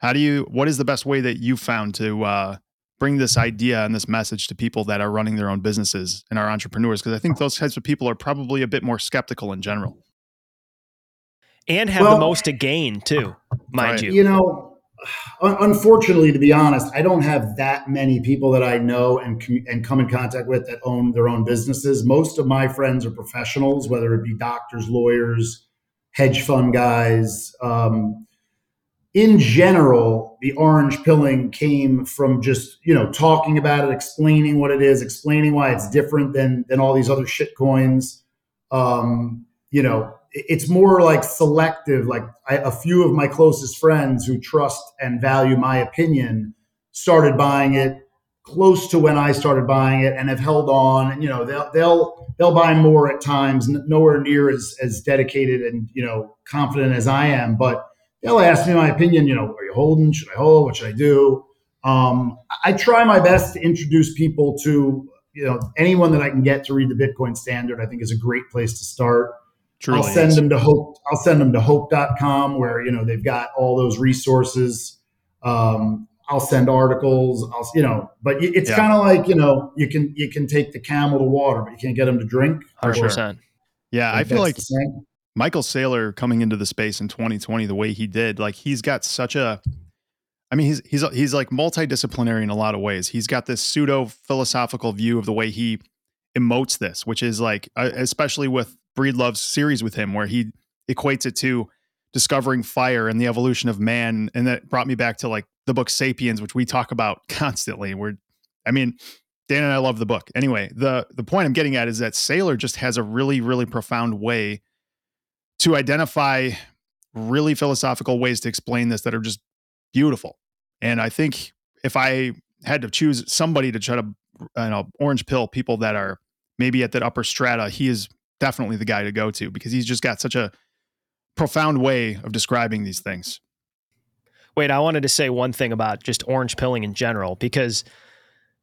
how do you what is the best way that you found to uh bring this idea and this message to people that are running their own businesses and are entrepreneurs because i think those types of people are probably a bit more skeptical in general and have well, the most to gain too mind right. you you know unfortunately to be honest i don't have that many people that i know and and come in contact with that own their own businesses most of my friends are professionals whether it be doctors lawyers hedge fund guys um, in general, the orange pilling came from just, you know, talking about it, explaining what it is, explaining why it's different than than all these other shit coins. Um, you know, it's more like selective. Like I, a few of my closest friends who trust and value my opinion started buying it close to when I started buying it and have held on. And, you know, they'll they'll they'll buy more at times, nowhere near as as dedicated and you know confident as I am, but they'll ask me my opinion. You know, are you holding? Should I hold? What should I do? Um, I try my best to introduce people to you know anyone that I can get to read the Bitcoin Standard. I think is a great place to start. Truly I'll send is. them to hope. I'll send them to hope.com where you know they've got all those resources. Um, I'll send articles. I'll you know, but it's yeah. kind of like you know you can you can take the camel to water, but you can't get them to drink. Hundred percent. Yeah, I, I feel like Michael Saylor coming into the space in 2020 the way he did, like he's got such a I mean, he's he's he's like multidisciplinary in a lot of ways. He's got this pseudo philosophical view of the way he emotes this, which is like, uh, especially with Breedlove's series with him, where he equates it to discovering fire and the evolution of man, and that brought me back to like the book *Sapiens*, which we talk about *laughs* constantly. Where, I mean, Dan and I love the book. Anyway, the the point I'm getting at is that Saylor just has a really really profound way to identify really philosophical ways to explain this that are just beautiful. And I think if I had to choose somebody to try to, you know, orange pill people that are maybe at that upper strata, he is definitely the guy to go to because he's just got such a profound way of describing these things. Wait, I wanted to say one thing about just orange pilling in general because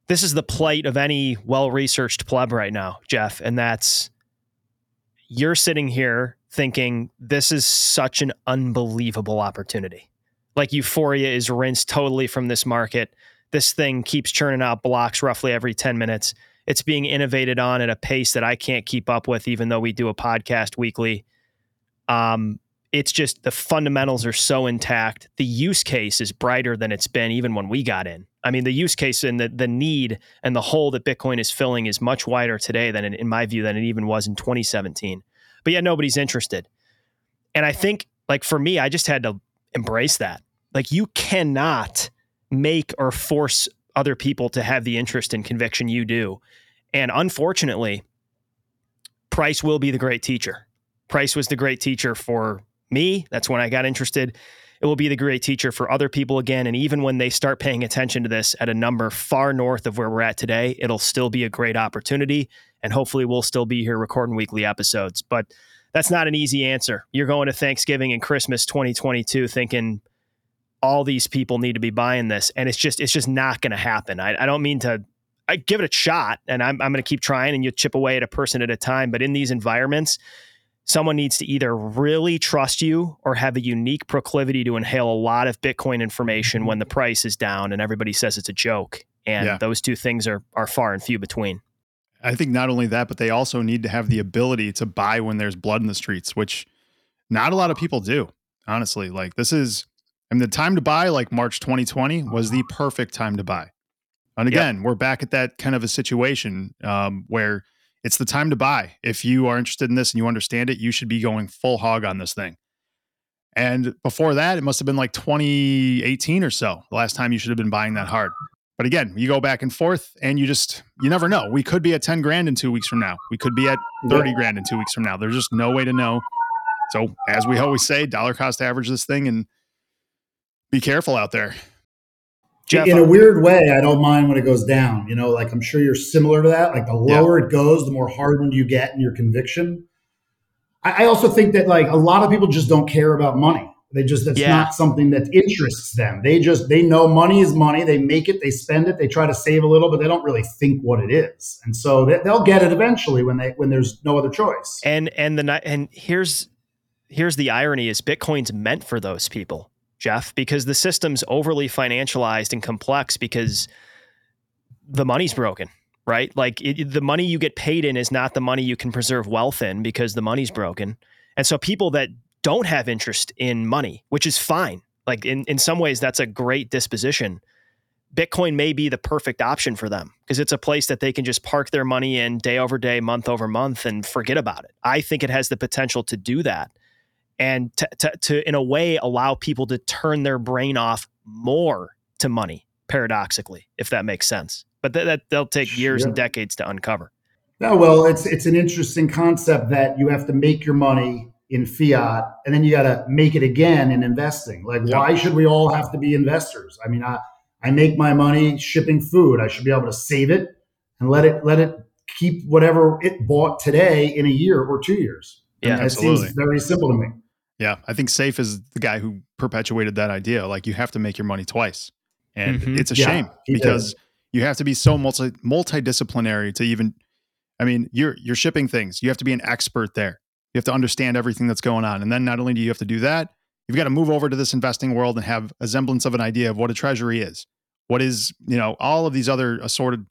this is the plight of any well researched pleb right now, Jeff. And that's you're sitting here thinking this is such an unbelievable opportunity. like euphoria is rinsed totally from this market. This thing keeps churning out blocks roughly every 10 minutes. It's being innovated on at a pace that I can't keep up with, even though we do a podcast weekly. Um, it's just the fundamentals are so intact. The use case is brighter than it's been even when we got in. I mean, the use case and the, the need and the hole that Bitcoin is filling is much wider today than, in, in my view, than it even was in 2017. But yet nobody's interested. And I think, like for me, I just had to embrace that. Like you cannot make or force other people to have the interest and conviction you do. And unfortunately, price will be the great teacher. Price was the great teacher for me. That's when I got interested. It will be the great teacher for other people again. And even when they start paying attention to this at a number far north of where we're at today, it'll still be a great opportunity. And hopefully, we'll still be here recording weekly episodes. But that's not an easy answer. You're going to Thanksgiving and Christmas 2022 thinking all these people need to be buying this, and it's just it's just not going to happen. I, I don't mean to. I give it a shot, and I'm I'm going to keep trying, and you chip away at a person at a time. But in these environments, someone needs to either really trust you or have a unique proclivity to inhale a lot of Bitcoin information when the price is down and everybody says it's a joke. And yeah. those two things are are far and few between. I think not only that, but they also need to have the ability to buy when there's blood in the streets, which not a lot of people do. Honestly, like this is, Mean, the time to buy, like March 2020, was the perfect time to buy. And again, yep. we're back at that kind of a situation um, where it's the time to buy. If you are interested in this and you understand it, you should be going full hog on this thing. And before that, it must have been like 2018 or so, the last time you should have been buying that hard. But again, you go back and forth and you just, you never know. We could be at 10 grand in two weeks from now. We could be at 30 grand in two weeks from now. There's just no way to know. So, as we always say, dollar cost average this thing and be careful out there. Jeff, in a weird way, I don't mind when it goes down. You know, like I'm sure you're similar to that. Like the lower yeah. it goes, the more hardened you get in your conviction. I, I, also think that like a lot of people just don't care about money. They just that's yeah. not something that interests them. They just they know money is money. They make it, they spend it, they try to save a little, but they don't really think what it is. And so they, they'll get it eventually when they when there's no other choice. And and the and here's here's the irony: is Bitcoin's meant for those people Jeff, because the system's overly financialized and complex because the money's broken, right? Like it, the money you get paid in is not the money you can preserve wealth in because the money's broken. And so people that don't have interest in money, which is fine, like in, in some ways, that's a great disposition. Bitcoin may be the perfect option for them because it's a place that they can just park their money in day over day, month over month, and forget about it. I think it has the potential to do that and to, to, to, in a way allow people to turn their brain off more to money paradoxically if that makes sense. But th- that they'll take years and decades to uncover. No well it's it's an interesting concept that you have to make your money in fiat and then you got to make it again in investing. Like yep. why should we all have to be investors? I mean i i make my money shipping food. I should be able to save it and let it let it keep whatever it bought today in a year or two years. Yeah, it seems very simple to me. Yeah, I think Saif is the guy who perpetuated that idea. Like you have to make your money twice, and mm-hmm. it's a yeah, shame because did. you have to be so multi multidisciplinary to even. I mean, you're you're shipping things. You have to be an expert there. You have to understand everything that's going on, and then not only do you have to do that, you've got to move over to this investing world and have a semblance of an idea of what a treasury is, what is you know all of these other assorted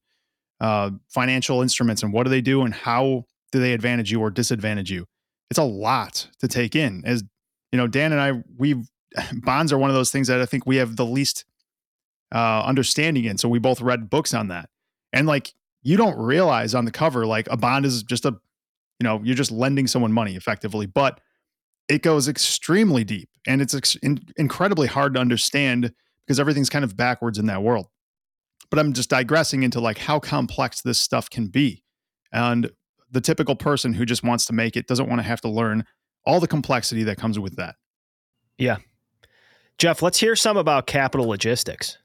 uh, financial instruments, and what do they do, and how do they advantage you or disadvantage you. It's a lot to take in. As you know, Dan and I, we *laughs* bonds are one of those things that I think we have the least uh, understanding in. So we both read books on that, and like you don't realize on the cover, like a bond is just a, you know, you're just lending someone money effectively, but it goes extremely deep and it's ex- in- incredibly hard to understand because everything's kind of backwards in that world. But I'm just digressing into like how complex this stuff can be. And the typical person who just wants to make it doesn't want to have to learn all the complexity that comes with that. Yeah. Jeff, let's hear some about capital logistics.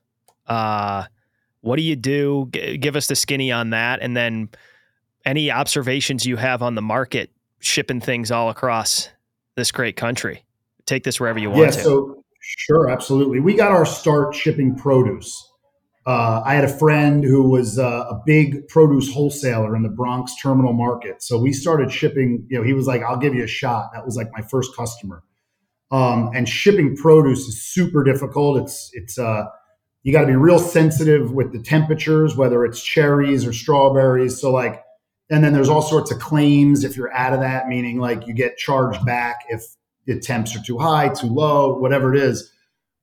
Uh, what do you do? G- give us the skinny on that. And then any observations you have on the market shipping things all across this great country. Take this wherever you want yeah, to. So, sure, absolutely. We got our start shipping produce uh, I had a friend who was uh, a big produce wholesaler in the Bronx terminal market. So we started shipping, you know, he was like, I'll give you a shot. That was like my first customer. Um, and shipping produce is super difficult. It's it's uh, you got to be real sensitive with the temperatures, whether it's cherries or strawberries. So like, and then there's all sorts of claims if you're out of that, meaning like you get charged back if the temps are too high, too low, whatever it is.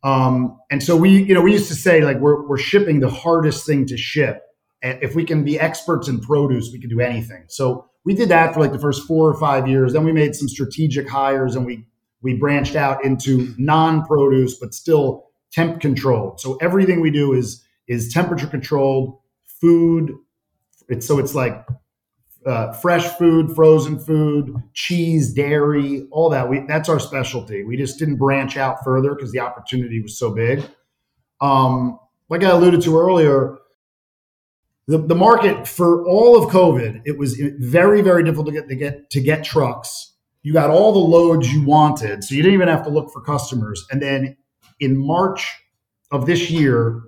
Um, and so we, you know, we used to say like we're we're shipping the hardest thing to ship. If we can be experts in produce, we can do anything. So we did that for like the first four or five years. Then we made some strategic hires and we we branched out into non-produce, but still temp controlled. So everything we do is is temperature controlled food. It's so it's like uh, fresh food, frozen food, cheese, dairy, all that. We that's our specialty. We just didn't branch out further because the opportunity was so big. Um, like I alluded to earlier, the, the market for all of COVID, it was very, very difficult to get to get to get trucks. You got all the loads you wanted, so you didn't even have to look for customers. And then in March of this year,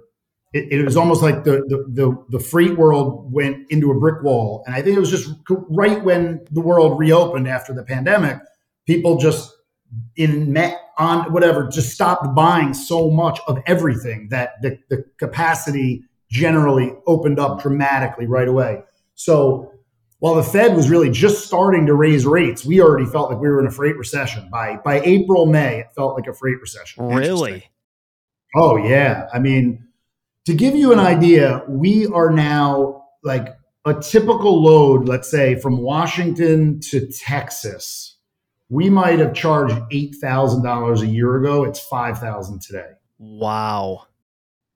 it, it was almost like the, the, the the freight world went into a brick wall, and I think it was just right when the world reopened after the pandemic. People just in met on whatever just stopped buying so much of everything that the, the capacity generally opened up dramatically right away. So while the Fed was really just starting to raise rates, we already felt like we were in a freight recession. By by April, May, it felt like a freight recession. Really? Oh yeah. I mean, to give you an idea, we are now like a typical load, let's say from Washington to Texas, we might have charged eight thousand dollars a year ago. It's five thousand today. Wow.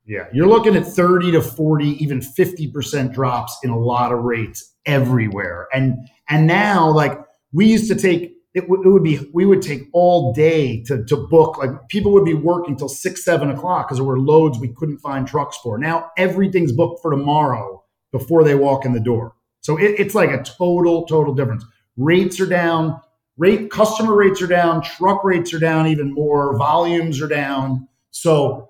Yeah, you're looking at 30 to 40, even 50% drops in a lot of rates everywhere. And and now like we used to take it, w- it would be we would take all day to, to book like people would be working till six seven o'clock because there were loads we couldn't find trucks for. Now everything's booked for tomorrow before they walk in the door. So it, it's like a total total difference. Rates are down rate customer rates are down truck rates are down even more volumes are down. So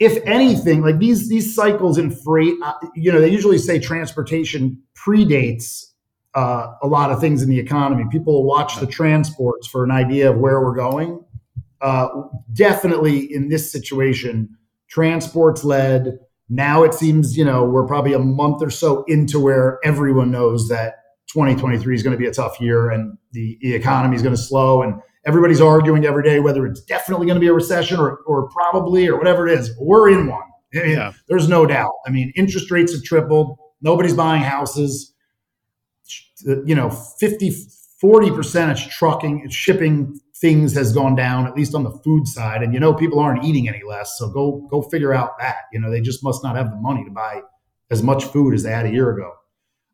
if anything, like these these cycles in freight, uh, you know, they usually say transportation predates uh, a lot of things in the economy. People watch the transports for an idea of where we're going. Uh, definitely in this situation, transports led. Now it seems, you know, we're probably a month or so into where everyone knows that 2023 is going to be a tough year and the, the economy is going to slow and everybody's arguing every day whether it's definitely going to be a recession or, or probably or whatever it is. We're in one. yeah. There's no doubt. I mean, interest rates have tripled. Nobody's buying houses. You know, 50, 40% of trucking, shipping things has gone down, at least on the food side. And, you know, people aren't eating any less. So go, go figure out that. You know, they just must not have the money to buy as much food as they had a year ago.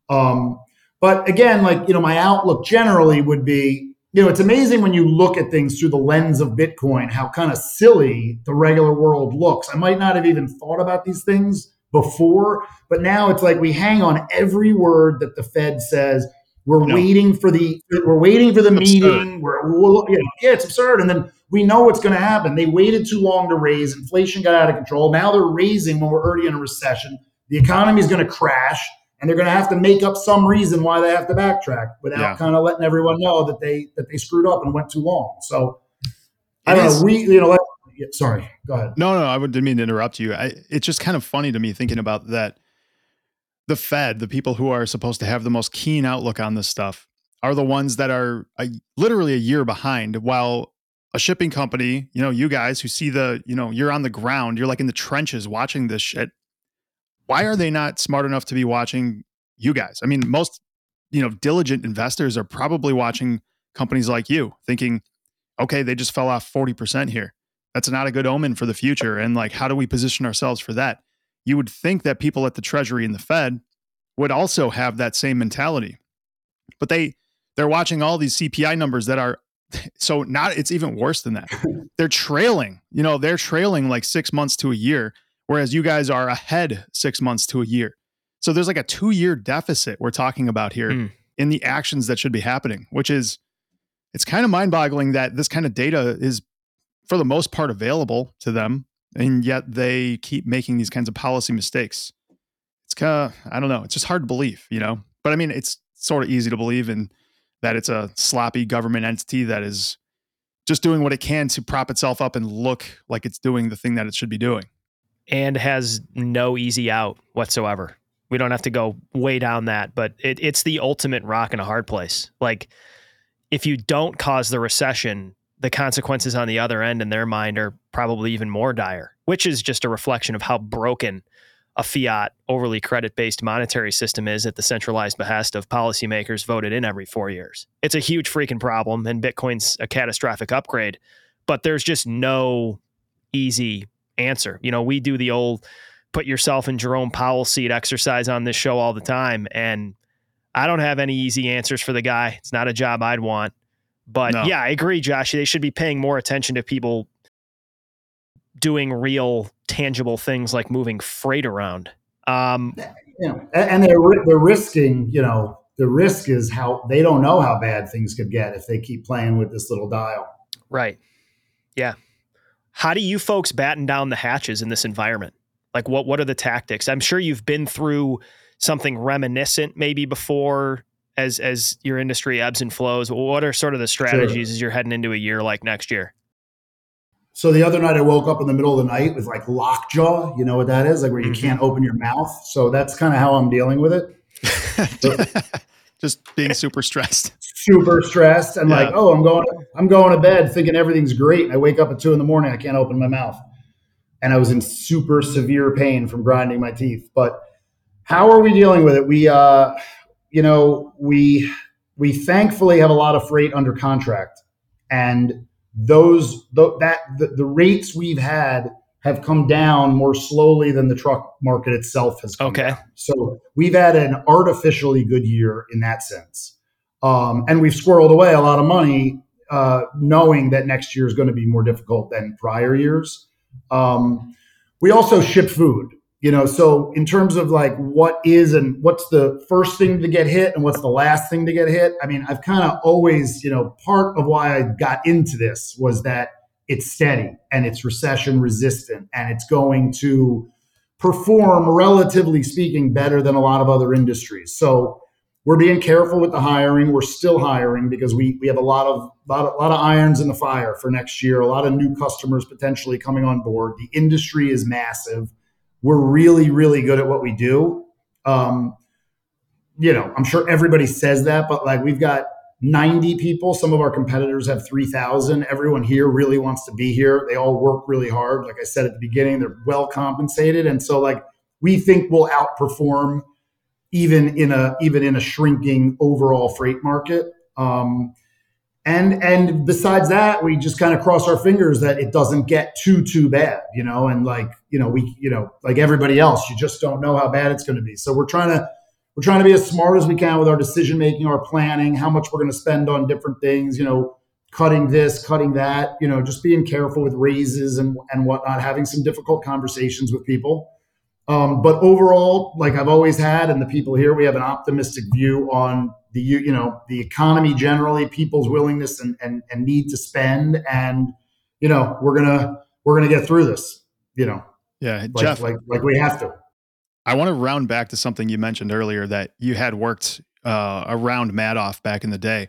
Um, but again, like, you know, my outlook generally would be you know, it's amazing when you look at things through the lens of Bitcoin, how kind of silly the regular world looks. I might not have even thought about these things before, but now it's like we hang on every word that the Fed says. We're no. waiting for the we're waiting for the it's meeting. We're, you know, yeah, it's absurd. And then we know what's going to happen. They waited too long to raise. Inflation got out of control. Now they're raising when we're already in a recession. The economy is going to crash and they're going to have to make up some reason why they have to backtrack without yeah. kind of letting everyone know that they that they screwed up and went too long. So I don't know. We you know. Let, sorry, go ahead. No, no, I didn't mean to interrupt you. I, it's just kind of funny to me thinking about that. The Fed, the people who are supposed to have the most keen outlook on this stuff, are the ones that are a, literally a year behind. While a shipping company, you know, you guys who see the, you know, you're on the ground, you're like in the trenches watching this shit why are they not smart enough to be watching you guys? I mean, most you know diligent investors are probably watching companies like you, thinking, okay, they just fell off forty percent here. That's not a good omen for the future. And like, how do we position ourselves for that? You would think that people at the Treasury and the Fed would also have that same mentality, but they they're watching all these CPI numbers that are *laughs* so not it's even worse than that. *laughs* They're trailing, you know, they're trailing like 6 months to a year whereas you guys are ahead six months to a year. So there's like a two year deficit we're talking about here mm. in the actions that should be happening, which is it's kind of mind boggling that this kind of data is for the most part available to them. And yet they keep making these kinds of policy mistakes. It's kind of, I don't know, it's just hard to believe, you know? But I mean, it's sort of easy to believe in that it's a sloppy government entity that is just doing what it can to prop itself up and look like it's doing the thing that it should be doing. And has no easy out whatsoever. We don't have to go way down that, but it, it's the ultimate rock in a hard place. Like, if you don't cause the recession, the consequences on the other end in their mind are probably even more dire, which is just a reflection of how broken a fiat, overly credit based monetary system is at the centralized behest of policymakers voted in every four years. It's a huge freaking problem, and Bitcoin's a catastrophic upgrade, but there's just no easy answer. You know, we do the old put yourself in Jerome Powell's seat exercise on this show all the time, and I don't have any easy answers for the guy. It's not a job I'd want. But no. yeah, I agree, Josh. They should be paying more attention to people doing real, tangible things like moving freight around. Um, you know, and they're they're risking. You know, the risk is how they don't know how bad things could get if they keep playing with this little dial. Right. Yeah. How do you folks batten down the hatches in this environment? Like, what what are the tactics? I'm sure you've been through something reminiscent maybe before as as your industry ebbs and flows what are sort of the strategies sure. as you're heading into a year like next year? So the other night i woke up in the middle of the night with like lockjaw you know what that is? Like where you mm-hmm. can't open your mouth. So that's kind of how i'm dealing with it. *laughs* Just being super stressed. Super stressed and yeah. like oh i'm going i'm going to bed thinking everything's great. I wake up at two in the morning i can't open my mouth. And i was in super severe pain from grinding my teeth. But how are we dealing with it? We uh you know, we we thankfully have a lot of freight under contract, and those the, that the, the rates we've had have come down more slowly than the truck market itself has come okay. down. So we've had an artificially good year in that sense. Um, and we've squirreled away a lot of money, uh, knowing that next year is going to be more difficult than prior years. Um, we also ship food you know so in terms of like what is and what's the first thing to get hit and what's the last thing to get hit i mean i've kind of always you know part of why i got into this was that it's steady and it's recession resistant and it's going to perform relatively speaking better than a lot of other industries. So we're being careful with the hiring. We're still hiring because we we have a lot of lot lot of irons in the fire for next year a lot of new customers potentially coming on board. The industry is massive we're really, really good at what we do. Um, you know, I'm sure everybody says that, but like we've got 90 people. Some of our competitors have 3,000. Everyone here really wants to be here. They all work really hard. Like I said at the beginning, they're well compensated. And so like we think we'll outperform even in a even in a shrinking overall freight market. Um, and and besides that we just kind of cross our fingers that it doesn't get too too bad you know and like you know we you know like everybody else you just don't know how bad it's going to be. So we're trying to we're trying to be as smart as we can with our decision making our planning how much we're going to spend on different things you know cutting this cutting that you know just being careful with raises and and whatnot having some difficult conversations with people. Um, but overall like i've always had and the people here we have an optimistic view on the you know the economy generally, people's willingness and, and and need to spend, and you know we're gonna we're gonna get through this. You know, yeah, like, Jeff, like like we have to. I want to round back to something you mentioned earlier that you had worked uh, around Madoff back in the day,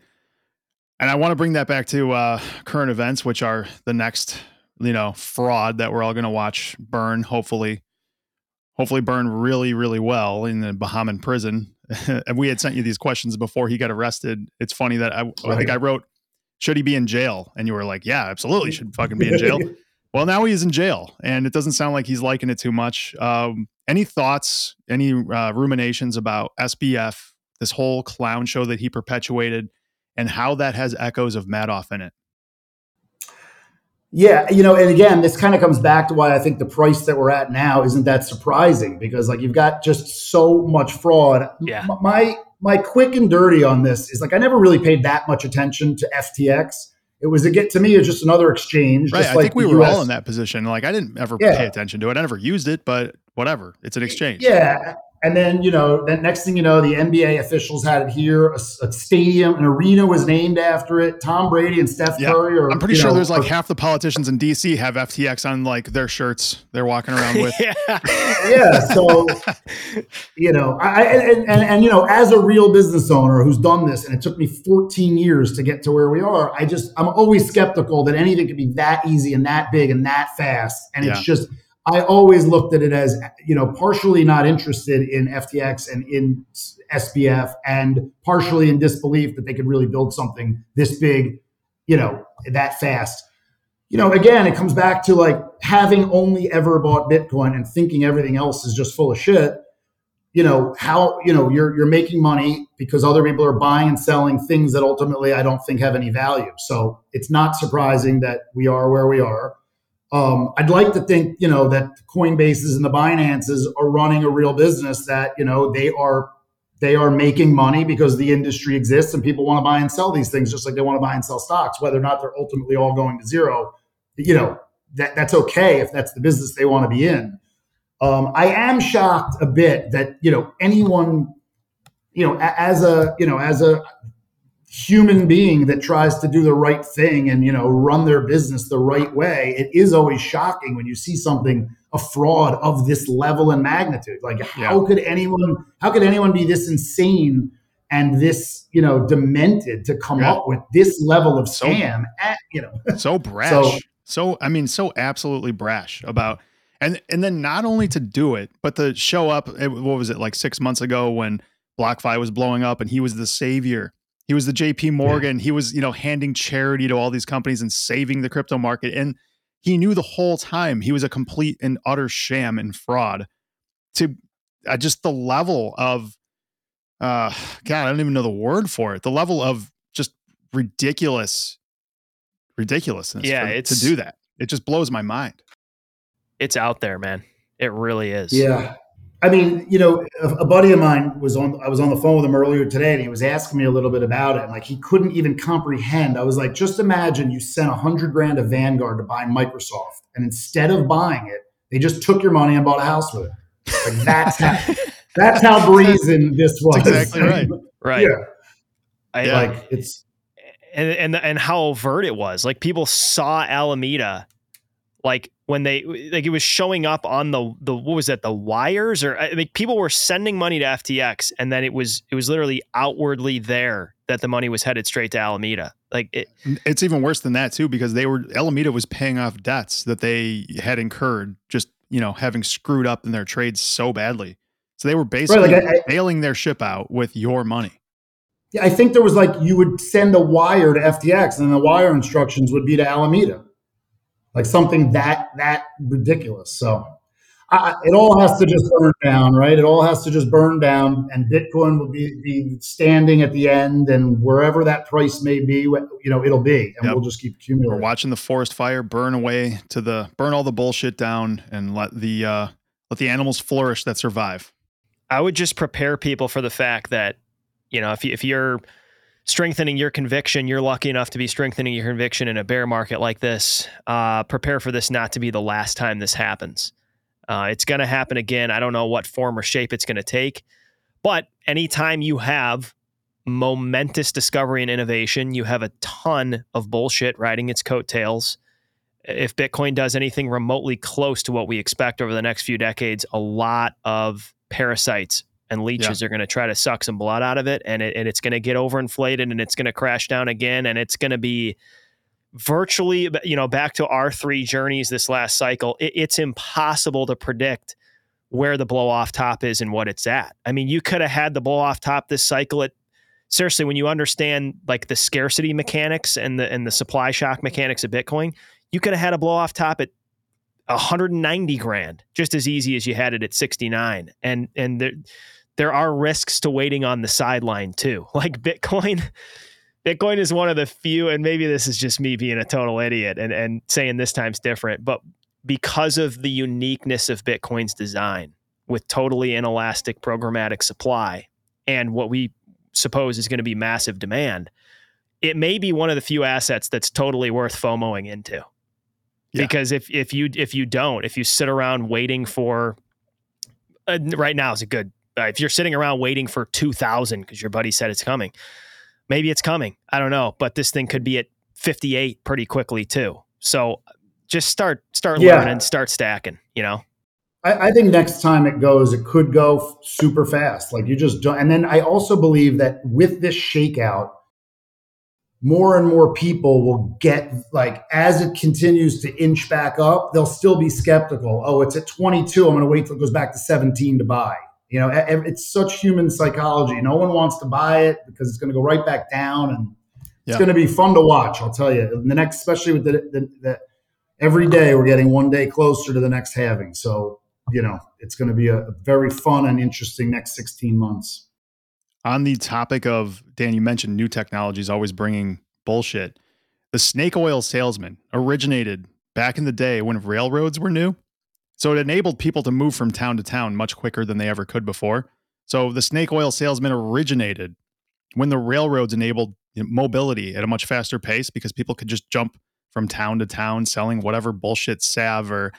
and I want to bring that back to uh, current events, which are the next you know fraud that we're all going to watch burn. Hopefully, hopefully burn really really well in the Bahamian prison *laughs* and we had sent you these questions before he got arrested. It's funny that I, right. I think I wrote, should he be in jail? And you were like, yeah, absolutely, should fucking be in jail. *laughs* well, now he is in jail, and it doesn't sound like he's liking it too much. Um, any thoughts, any uh, ruminations about SBF, this whole clown show that he perpetuated, and how that has echoes of Madoff in it? Yeah, you know, and again, this kind of comes back to why I think the price that we're at now isn't that surprising because like you've got just so much fraud. Yeah. My my quick and dirty on this is like I never really paid that much attention to FTX. It was a get to me it's just another exchange. Right. I like think we were US. all in that position. Like I didn't ever yeah. pay attention to it. I never used it, but whatever. It's an exchange. Yeah. And then, you know, then next thing you know, the NBA officials had it here. A, a stadium, an arena was named after it. Tom Brady and Steph yeah. Curry. Are, I'm pretty sure know, there's like are, half the politicians in DC have FTX on like their shirts they're walking around *laughs* with. yeah. yeah. So, you know, I and, and, and you know, as a real business owner who's done this, and it took me 14 years to get to where we are. I just I'm always skeptical that anything could be that easy and that big and that fast. And yeah. it's just I always looked at it as, you know, partially not interested in FTX and in SBF and partially in disbelief that they could really build something this big, you know, that fast. You know, again, it comes back to like having only ever bought Bitcoin and thinking everything else is just full of shit. You know, how, you know, you're you're making money because other people are buying and selling things that ultimately I don't think have any value. So it's not surprising that we are where we are um, I'd like to think, you know, that Coinbases and the Binances are running a real business that, you know, they are they are making money because the industry exists and people want to buy and sell these things just like they want to buy and sell stocks, whether or not they're ultimately all going to zero. You know, that that's okay if that's the business they want to be in. Um, I am shocked a bit that you know anyone, you know, as a you know as a human being that tries to do the right thing and you know run their business the right way it is always shocking when you see something a fraud of this level and magnitude like how yeah. could anyone how could anyone be this insane and this you know demented to come yeah. up with this level of scam so, at, you know *laughs* so brash so, so i mean so absolutely brash about and and then not only to do it but to show up eh, what was it like six months ago when BlockFi was blowing up and he was the savior he was the JP Morgan. Yeah. He was, you know, handing charity to all these companies and saving the crypto market. And he knew the whole time he was a complete and utter sham and fraud. To uh, just the level of, uh, God, I don't even know the word for it. The level of just ridiculous, ridiculousness. Yeah, for, it's to do that. It just blows my mind. It's out there, man. It really is. Yeah. I mean, you know, a, a, buddy of mine was on. I was on the phone with him earlier today, and he was asking me a little bit about it. And like, he couldn't even comprehend. I was like, just imagine you sent a hundred grand to Vanguard to buy Microsoft, and instead of buying it, they just took your money and bought a house with it. Like that's how *laughs* that's how brazen this was. That's exactly right. *laughs* right. Yeah. I, like uh, it's and and and how overt it was. Like people saw Alameda like when they like it was showing up on the the what was that the wires or I mean people were sending money to FTX and then it was it was literally outwardly there that the money was headed straight to Alameda. Like it, it's even worse than that too because they were Alameda was paying off debts that they had incurred just you know having screwed up in their trades so badly. So they were basically right, like I, bailing their ship out with your money. Yeah, I think there was like you would send a wire to FTX and the wire instructions would be to Alameda like something that that ridiculous. So I, it all has to just burn down, right? It all has to just burn down, and Bitcoin will be, be standing at the end, and wherever that price may be, you know, it'll be, and yep. we'll just keep accumulating. We're watching the forest fire burn away to the burn all the bullshit down, and let the uh, let the animals flourish that survive. I would just prepare people for the fact that you know if you, if you're strengthening your conviction. You're lucky enough to be strengthening your conviction in a bear market like this. Uh, prepare for this not to be the last time this happens. Uh, it's going to happen again. I don't know what form or shape it's going to take, but anytime you have momentous discovery and innovation, you have a ton of bullshit riding its coattails. If Bitcoin does anything remotely close to what we expect over the next few decades, a lot of parasites and leeches yeah. are going to try to suck some blood out of it and, it, and it's going to get overinflated and it's going to crash down again and it's going to be virtually you know back to our three journeys this last cycle. It, it's impossible to predict where the blow off top is and what it's at. I mean you could have had the blow off top this cycle at seriously when you understand like the scarcity mechanics and the and the supply shock mechanics of bitcoin you could have had a blow off top at 190 grand just as easy as you had it at 69 and and there there are risks to waiting on the sideline too. *laughs* Like Bitcoin, Bitcoin is one of the few, and maybe this is just me being a total idiot and, and saying this time's different, but because of the uniqueness of Bitcoin's design with totally inelastic programmatic supply and what we suppose is going to be massive demand, it may be one of the few assets that's totally worth FOMOing into. Yeah. Because if if you if you don't, if you sit around waiting for uh, right now is a good Uh, if you're sitting around waiting for 2000 because your buddy said it's coming, maybe it's coming. I don't know, but this thing could be at 58 pretty quickly too. So just start start Yeah. learning, start stacking. You know, I, I think next time it goes, it could go super fast. Like you just don't. And then I also believe that with this shakeout, more and more people will get like as it continues to inch back up, they'll still be skeptical. Oh, it's at 22. I'm going to wait till it goes back to 17 to buy. You know, it's such human psychology. No one wants to buy it because it's going to go right back down, and it's Yeah. going to be fun to watch. I'll tell you. The next, especially with the, the, the every day, we're getting one day closer to the next halving. So you know, it's going to be a, a very fun and interesting next 16 months. On the topic of Dan, you mentioned new technologies always bringing bullshit. The snake oil salesman originated back in the day when railroads were new. So it enabled people to move from town to town much quicker than they ever could before. So the snake oil salesman originated when the railroads enabled mobility at a much faster pace because people could just jump from town to town selling whatever bullshit salve or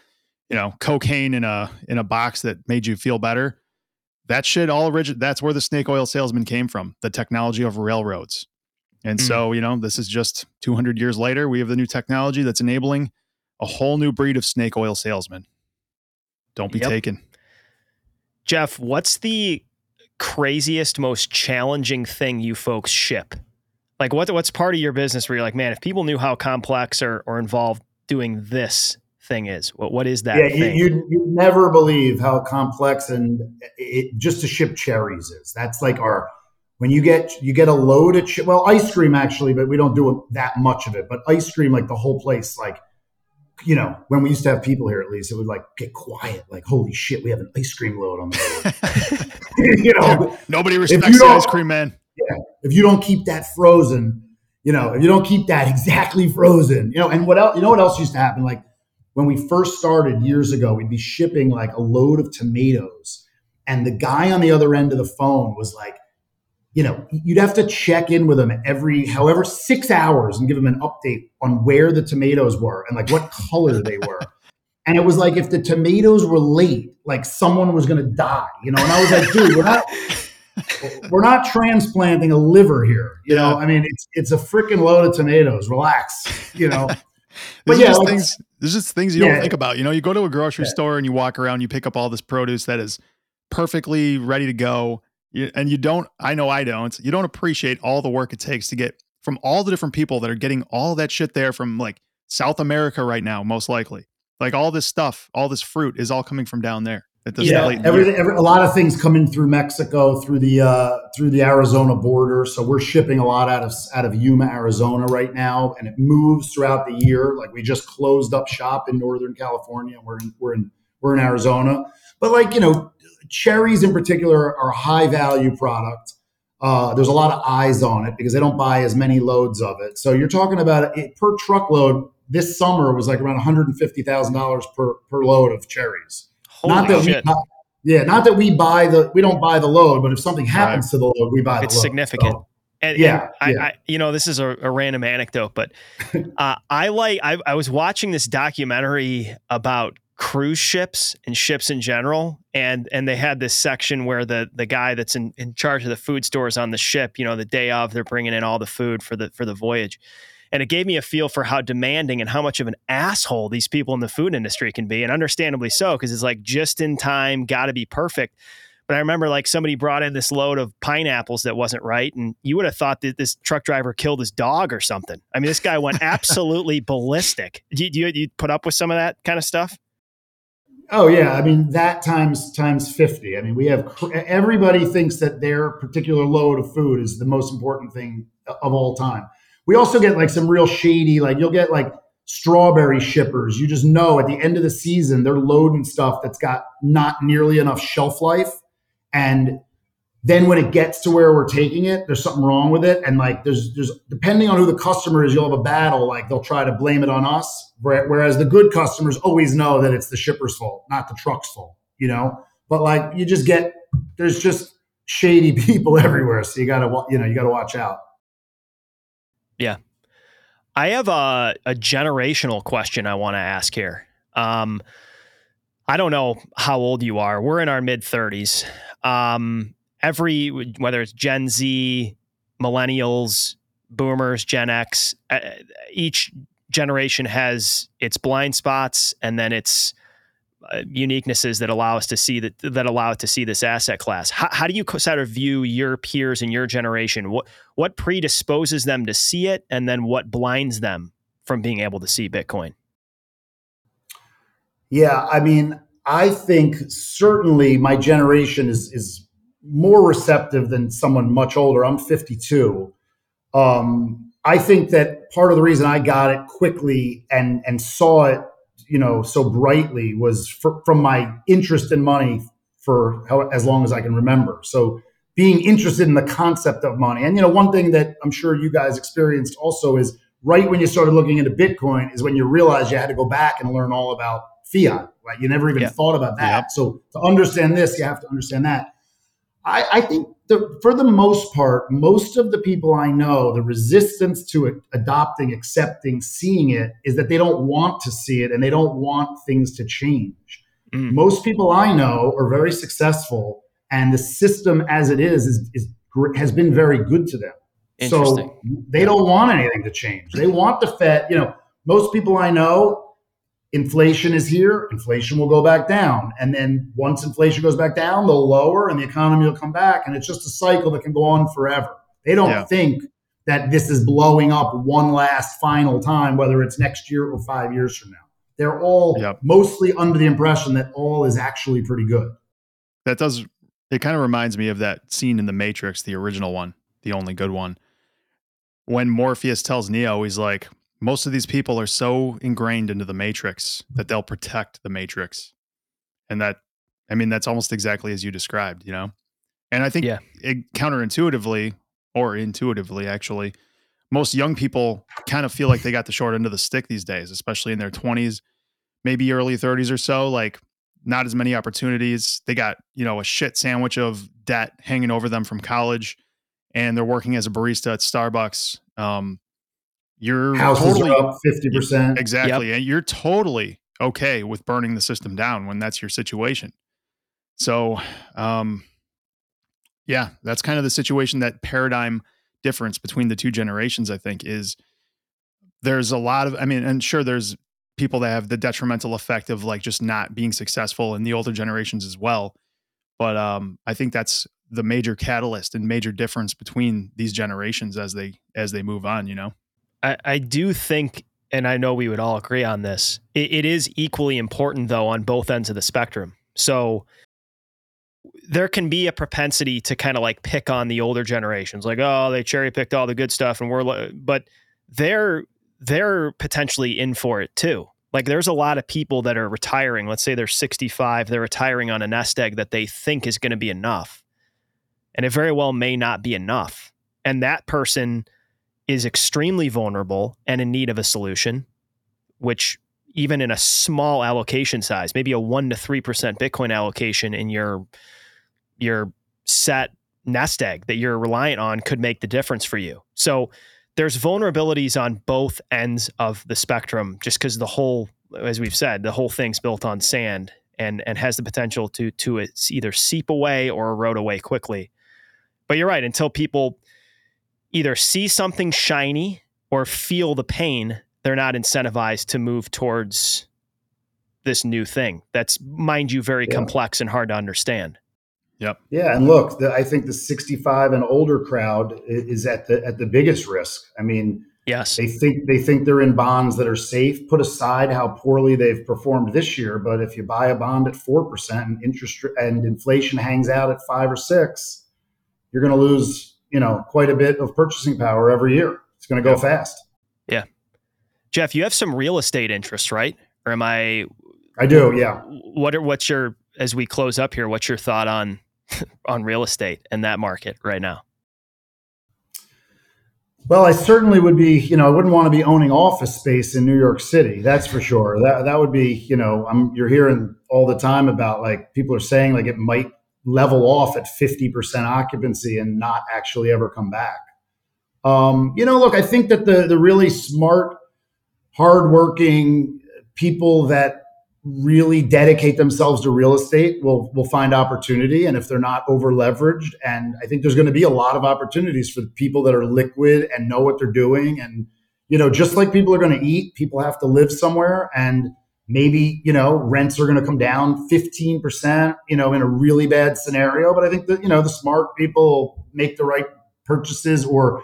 you know cocaine in a in a box that made you feel better that shit all origin that's where the snake oil salesman came from the technology of railroads and Mm. so you know this is just 200 years later we have the new technology that's enabling a whole new breed of snake oil salesmen don't be Yep. taken Jeff, what's the craziest, most challenging thing you folks ship? Like what what's part of your business where you're like, man, if people knew how complex or, or involved doing this thing is, what what is that yeah, you, thing? you'd, you'd never believe how complex and it, just to ship cherries is. That's like our when you get you get a load of ch- well ice cream actually, but we don't do that much of it. But ice cream, like the whole place, like you know, when we used to have people here, at least it would like get quiet. Like holy shit, we have an ice cream load on the *laughs* road. *laughs* you know, nobody respects the ice cream man Yeah, if you don't keep that frozen, you know, if you don't keep that *laughs* exactly frozen, you know, and what else, you know, what else used to happen? Like when we first started years ago, we'd be shipping like a load of tomatoes, and the guy on the other end of the phone was like, you know, you'd have to check in with them every, however, six hours and give them an update on where the tomatoes were and like what color they were. *laughs* And it was like if the tomatoes were late, like someone was going to die, you know. And I was like, dude, we're not, *laughs* we're not transplanting a liver here. You know, Yeah. I mean, it's it's a freaking load of tomatoes. Relax. You know, *laughs* But There's yeah, just like- things. There's just things you Yeah. don't think about. You know, you go to a grocery Yeah. store and you walk around, you pick up all this produce that is perfectly ready to go, you, and you don't. I know I don't. You don't appreciate all the work it takes to get from all the different people that are getting all that shit there from like South America right now, most likely. Like all this stuff, all this fruit is all coming from down there. At this yeah, late in the year. every, every, a lot of things come in through Mexico, through the uh, through the Arizona border. So we're shipping a lot out of out of Yuma, Arizona, right now, and it moves throughout the year. Like we just closed up shop in Northern California. We're in we're in we're in Arizona, but like you know, cherries in particular are a high value product. Uh, there's a lot of eyes on it because they don't buy as many loads of it. So you're talking about it per truckload. This summer was like around 150 thousand dollars per per load of cherries Holy not that shit. we buy, yeah not that we buy the we don't buy the load but if something happens to the load we buy the It's load significant. So, And, Yeah, and yeah. I, I, you know, this is a, a random anecdote, but *laughs* uh, I like. I, I was watching this documentary about cruise ships and ships in general, and and they had this section where the the guy that's in, in charge of the food stores on the ship, you know, the day of, they're bringing in all the food for the for the voyage, and it gave me a feel for how demanding and how much of an asshole these people in the food industry can be, and understandably so, because it's like just in time, got to be perfect. But I remember like somebody brought in this load of pineapples that wasn't right, and you would have thought that this truck driver killed his dog or something. I mean, this guy went *laughs* absolutely ballistic. Do you, do you, you put up with some of that kind of stuff? Oh yeah i mean that times times 50 i mean we have everybody thinks that their particular load of food is the most important thing uh, of all time. We also get like some real shady like you'll get like strawberry shippers. You just know at the end of the season they're loading stuff that's got not nearly enough shelf life and then when it gets to where we're taking it there's something wrong with it and like there's there's depending on who the customer is you'll have a battle like they'll try to blame it on us whereas the good customers always know that it's the shipper's fault not the truck's fault you know but like you just get there's just shady *laughs* people everywhere so you gotta you know you gotta watch out Yeah. I have a, a generational question I want to ask here. Um, I don't know how old you are. We're in our mid 30s. Um, every whether it's Gen Z, millennials, boomers, Gen X, each generation has its blind spots and then its uh, uniquenesses that allow us to see that that allow it to see this asset class. How, how do you sort of view your peers in your generation? What what predisposes them to see it, and then what blinds them from being able to see Bitcoin? Yeah, I mean, I think certainly my generation is is more receptive than someone much older. I'm 52. Um, I think that part of the reason I got it quickly and and saw it, you know, so brightly was for, from my interest in money for how, as long as I can remember. So being interested in the concept of money, and you know, one thing that I'm sure you guys experienced also is right when you started looking into Bitcoin is when you realized you had to go back and learn all about fiat. Right, you never even yeah. thought about that. Yep. So to understand this, you have to understand that. I, I think the, for the most part, most of the people I know, the resistance to adopting, accepting, seeing it is that they don't want to see it and they don't want things to change. Mm. Most people I know are very successful, and the system as it is, is, is has been very good to them. So they don't want anything to change. They want the Fed. You know, most people I know inflation is here, inflation will go back down. And then once inflation goes back down, they'll lower and the economy will come back. And it's just a cycle that can go on forever. They don't yeah. think that this is blowing up one last final time, whether it's next year or five years from now. They're all yep. mostly under the impression that all is actually pretty good. That does, it kind of reminds me of that scene in The Matrix, the original one, the only good one. When Morpheus tells Neo, he's like, most of these people are so ingrained into the matrix that they'll protect the matrix. And that i mean that's almost exactly as you described you know? And i think yeah. it, counterintuitively or intuitively actually most young people kind of feel like they got the short end of the stick these days especially in their 20s maybe early 30s or so like not as many opportunities. They got you know a shit sandwich of debt hanging over them from college and they're working as a barista at starbucks um, you're houses totally, up 50%. Exactly. Yep. And you're totally okay with burning the system down when that's your situation. So, um, yeah, that's kind of the situation that paradigm difference between the two generations, I think, is there's a lot of, I mean, and sure, there's people that have the detrimental effect of like just not being successful in the older generations as well. But um, I think that's the major catalyst and major difference between these generations as they as they move on, you know. I, I do think, and I know we would all agree on this, it, it is equally important, though, on both ends of the spectrum. So there can be a propensity to kind of like pick on the older generations, like, oh, they cherry picked all the good stuff, and we're, but they're, they're potentially in for it too. Like there's a lot of people that are retiring. Let's say they're 65, they're retiring on a nest egg that they think is going to be enough. And it very well may not be enough. And that person is extremely vulnerable and in need of a solution, which even in a small allocation size, maybe a one to three percent Bitcoin allocation in your your set nest egg that you're reliant on could make the difference for you. So there's vulnerabilities on both ends of the spectrum, just because the whole, as we've said, the whole thing's built on sand and and has the potential to to either seep away or erode away quickly. But you're right. Until people either see something shiny or feel the pain, they're not incentivized to move towards this new thing. That's, mind you, very yeah. complex and hard to understand. Yep. Yeah, and look, the, I think the 65 and older crowd is at the at the biggest risk. I mean, yes, they think they think they're in bonds that are safe. Put aside how poorly they've performed this year, but if you buy a bond at four percent and interest and inflation hangs out at five or six, you're going to lose you know quite a bit of purchasing power every year. It's going to go fast. Yeah, Jeff, you have some real estate interest, right? Or am I? I do. Yeah. What are what's your as we close up here? What's your thought on *laughs* on real estate and that market right now? Well, I certainly would be, you know, I wouldn't want to be owning office space in New York City. That's for sure. That that would be, you know, I'm you're hearing all the time about like people are saying like it might level off at 50% occupancy and not actually ever come back. Um, you know, look, I think that the the really smart, hardworking people that really dedicate themselves to real estate will will find opportunity. And if they're not over leveraged and i think there's going to be a lot of opportunities for people that are liquid and know what they're doing. And you know just like people are going to eat people have to live somewhere. And maybe you know rents are going to come down 15% you know in a really bad scenario but i think that you know the smart people make the right purchases or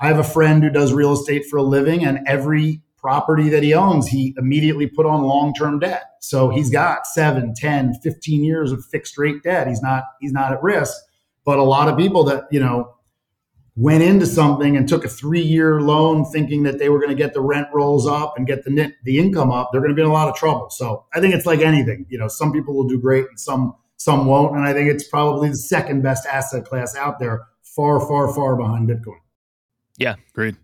i have a friend who does real estate for a living and every property that he owns, he immediately put on long-term debt. So he's got 7, 10, 15 years of fixed rate debt. He's not he's not at risk. But a lot of people that, you know, went into something and took a 3-year loan thinking that they were going to get the rent rolls up and get the net, the income up, they're going to be in a lot of trouble. So I think it's like anything, you know, some people will do great and some some won't and I think it's probably the second best asset class out there, far far far behind Bitcoin. Yeah, great.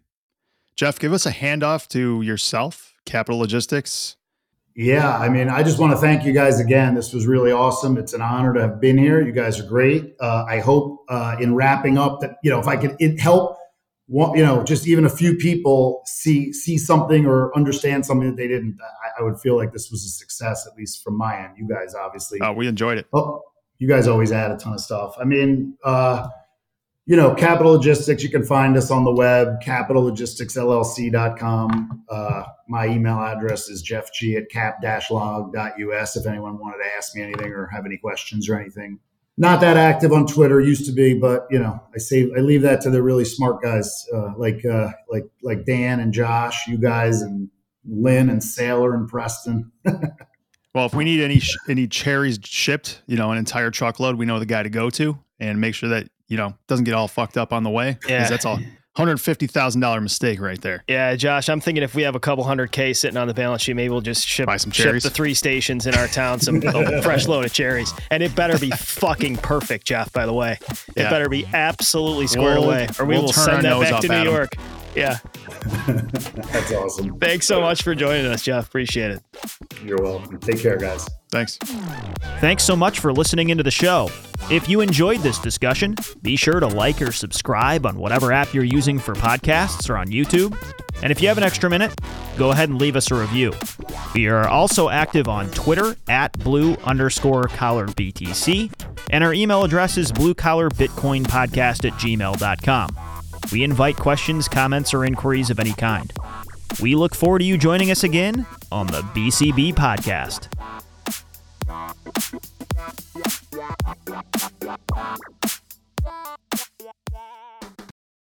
Jeff, give us a handoff to yourself, Capital Logistics. Yeah, I mean, I just want to thank you guys again. This was really awesome. It's an honor to have been here. You guys are great. Uh, I hope uh, in wrapping up that you know if I could help, you know, just even a few people see see something or understand something that they didn't. I, I would feel like this was a success, at least from my end. You guys obviously. Oh, we enjoyed it. Oh, you guys always add a ton of stuff. I mean. uh you know, Capital Logistics, you can find us on the web, capitallogisticsllc.com. Uh, my email address is jeffg at cap-log.us if anyone wanted to ask me anything or have any questions or anything. Not that active on Twitter, used to be, but you know, I save, I leave that to the really smart guys uh, like uh, like like Dan and Josh, you guys, and Lyn and Saylor and Preston. *laughs* well, if we need any any cherries shipped, you know, an entire truckload, we know the guy to go to, and make sure that you know, doesn't get all fucked up on the way. Yeah. That's all. Hundred fifty thousand dollar mistake right there. Yeah, Josh, I'm thinking if we have a couple hundred k sitting on the balance sheet, maybe we'll just ship Buy some cherries. ship the three stations in our town some *laughs* fresh load of cherries, and it better be fucking perfect, Jeff. By the way, it yeah. better be absolutely squared we'll, away, or we we'll will send that back to New York. Yeah. *laughs* That's awesome. Thanks so much for joining us, Jeff. Appreciate it. You're welcome. Take care, guys. Thanks. Thanks so much for listening into the show. If you enjoyed this discussion, be sure to like or subscribe on whatever app you're using for podcasts or on YouTube. And if you have an extra minute, go ahead and leave us a review. We are also active on Twitter at blue underscore collar BTC, and our email address is blue collar bitcoin podcast at gmail.com. We invite questions, comments, or inquiries of any kind. We look forward to you joining us again on the BCB Podcast.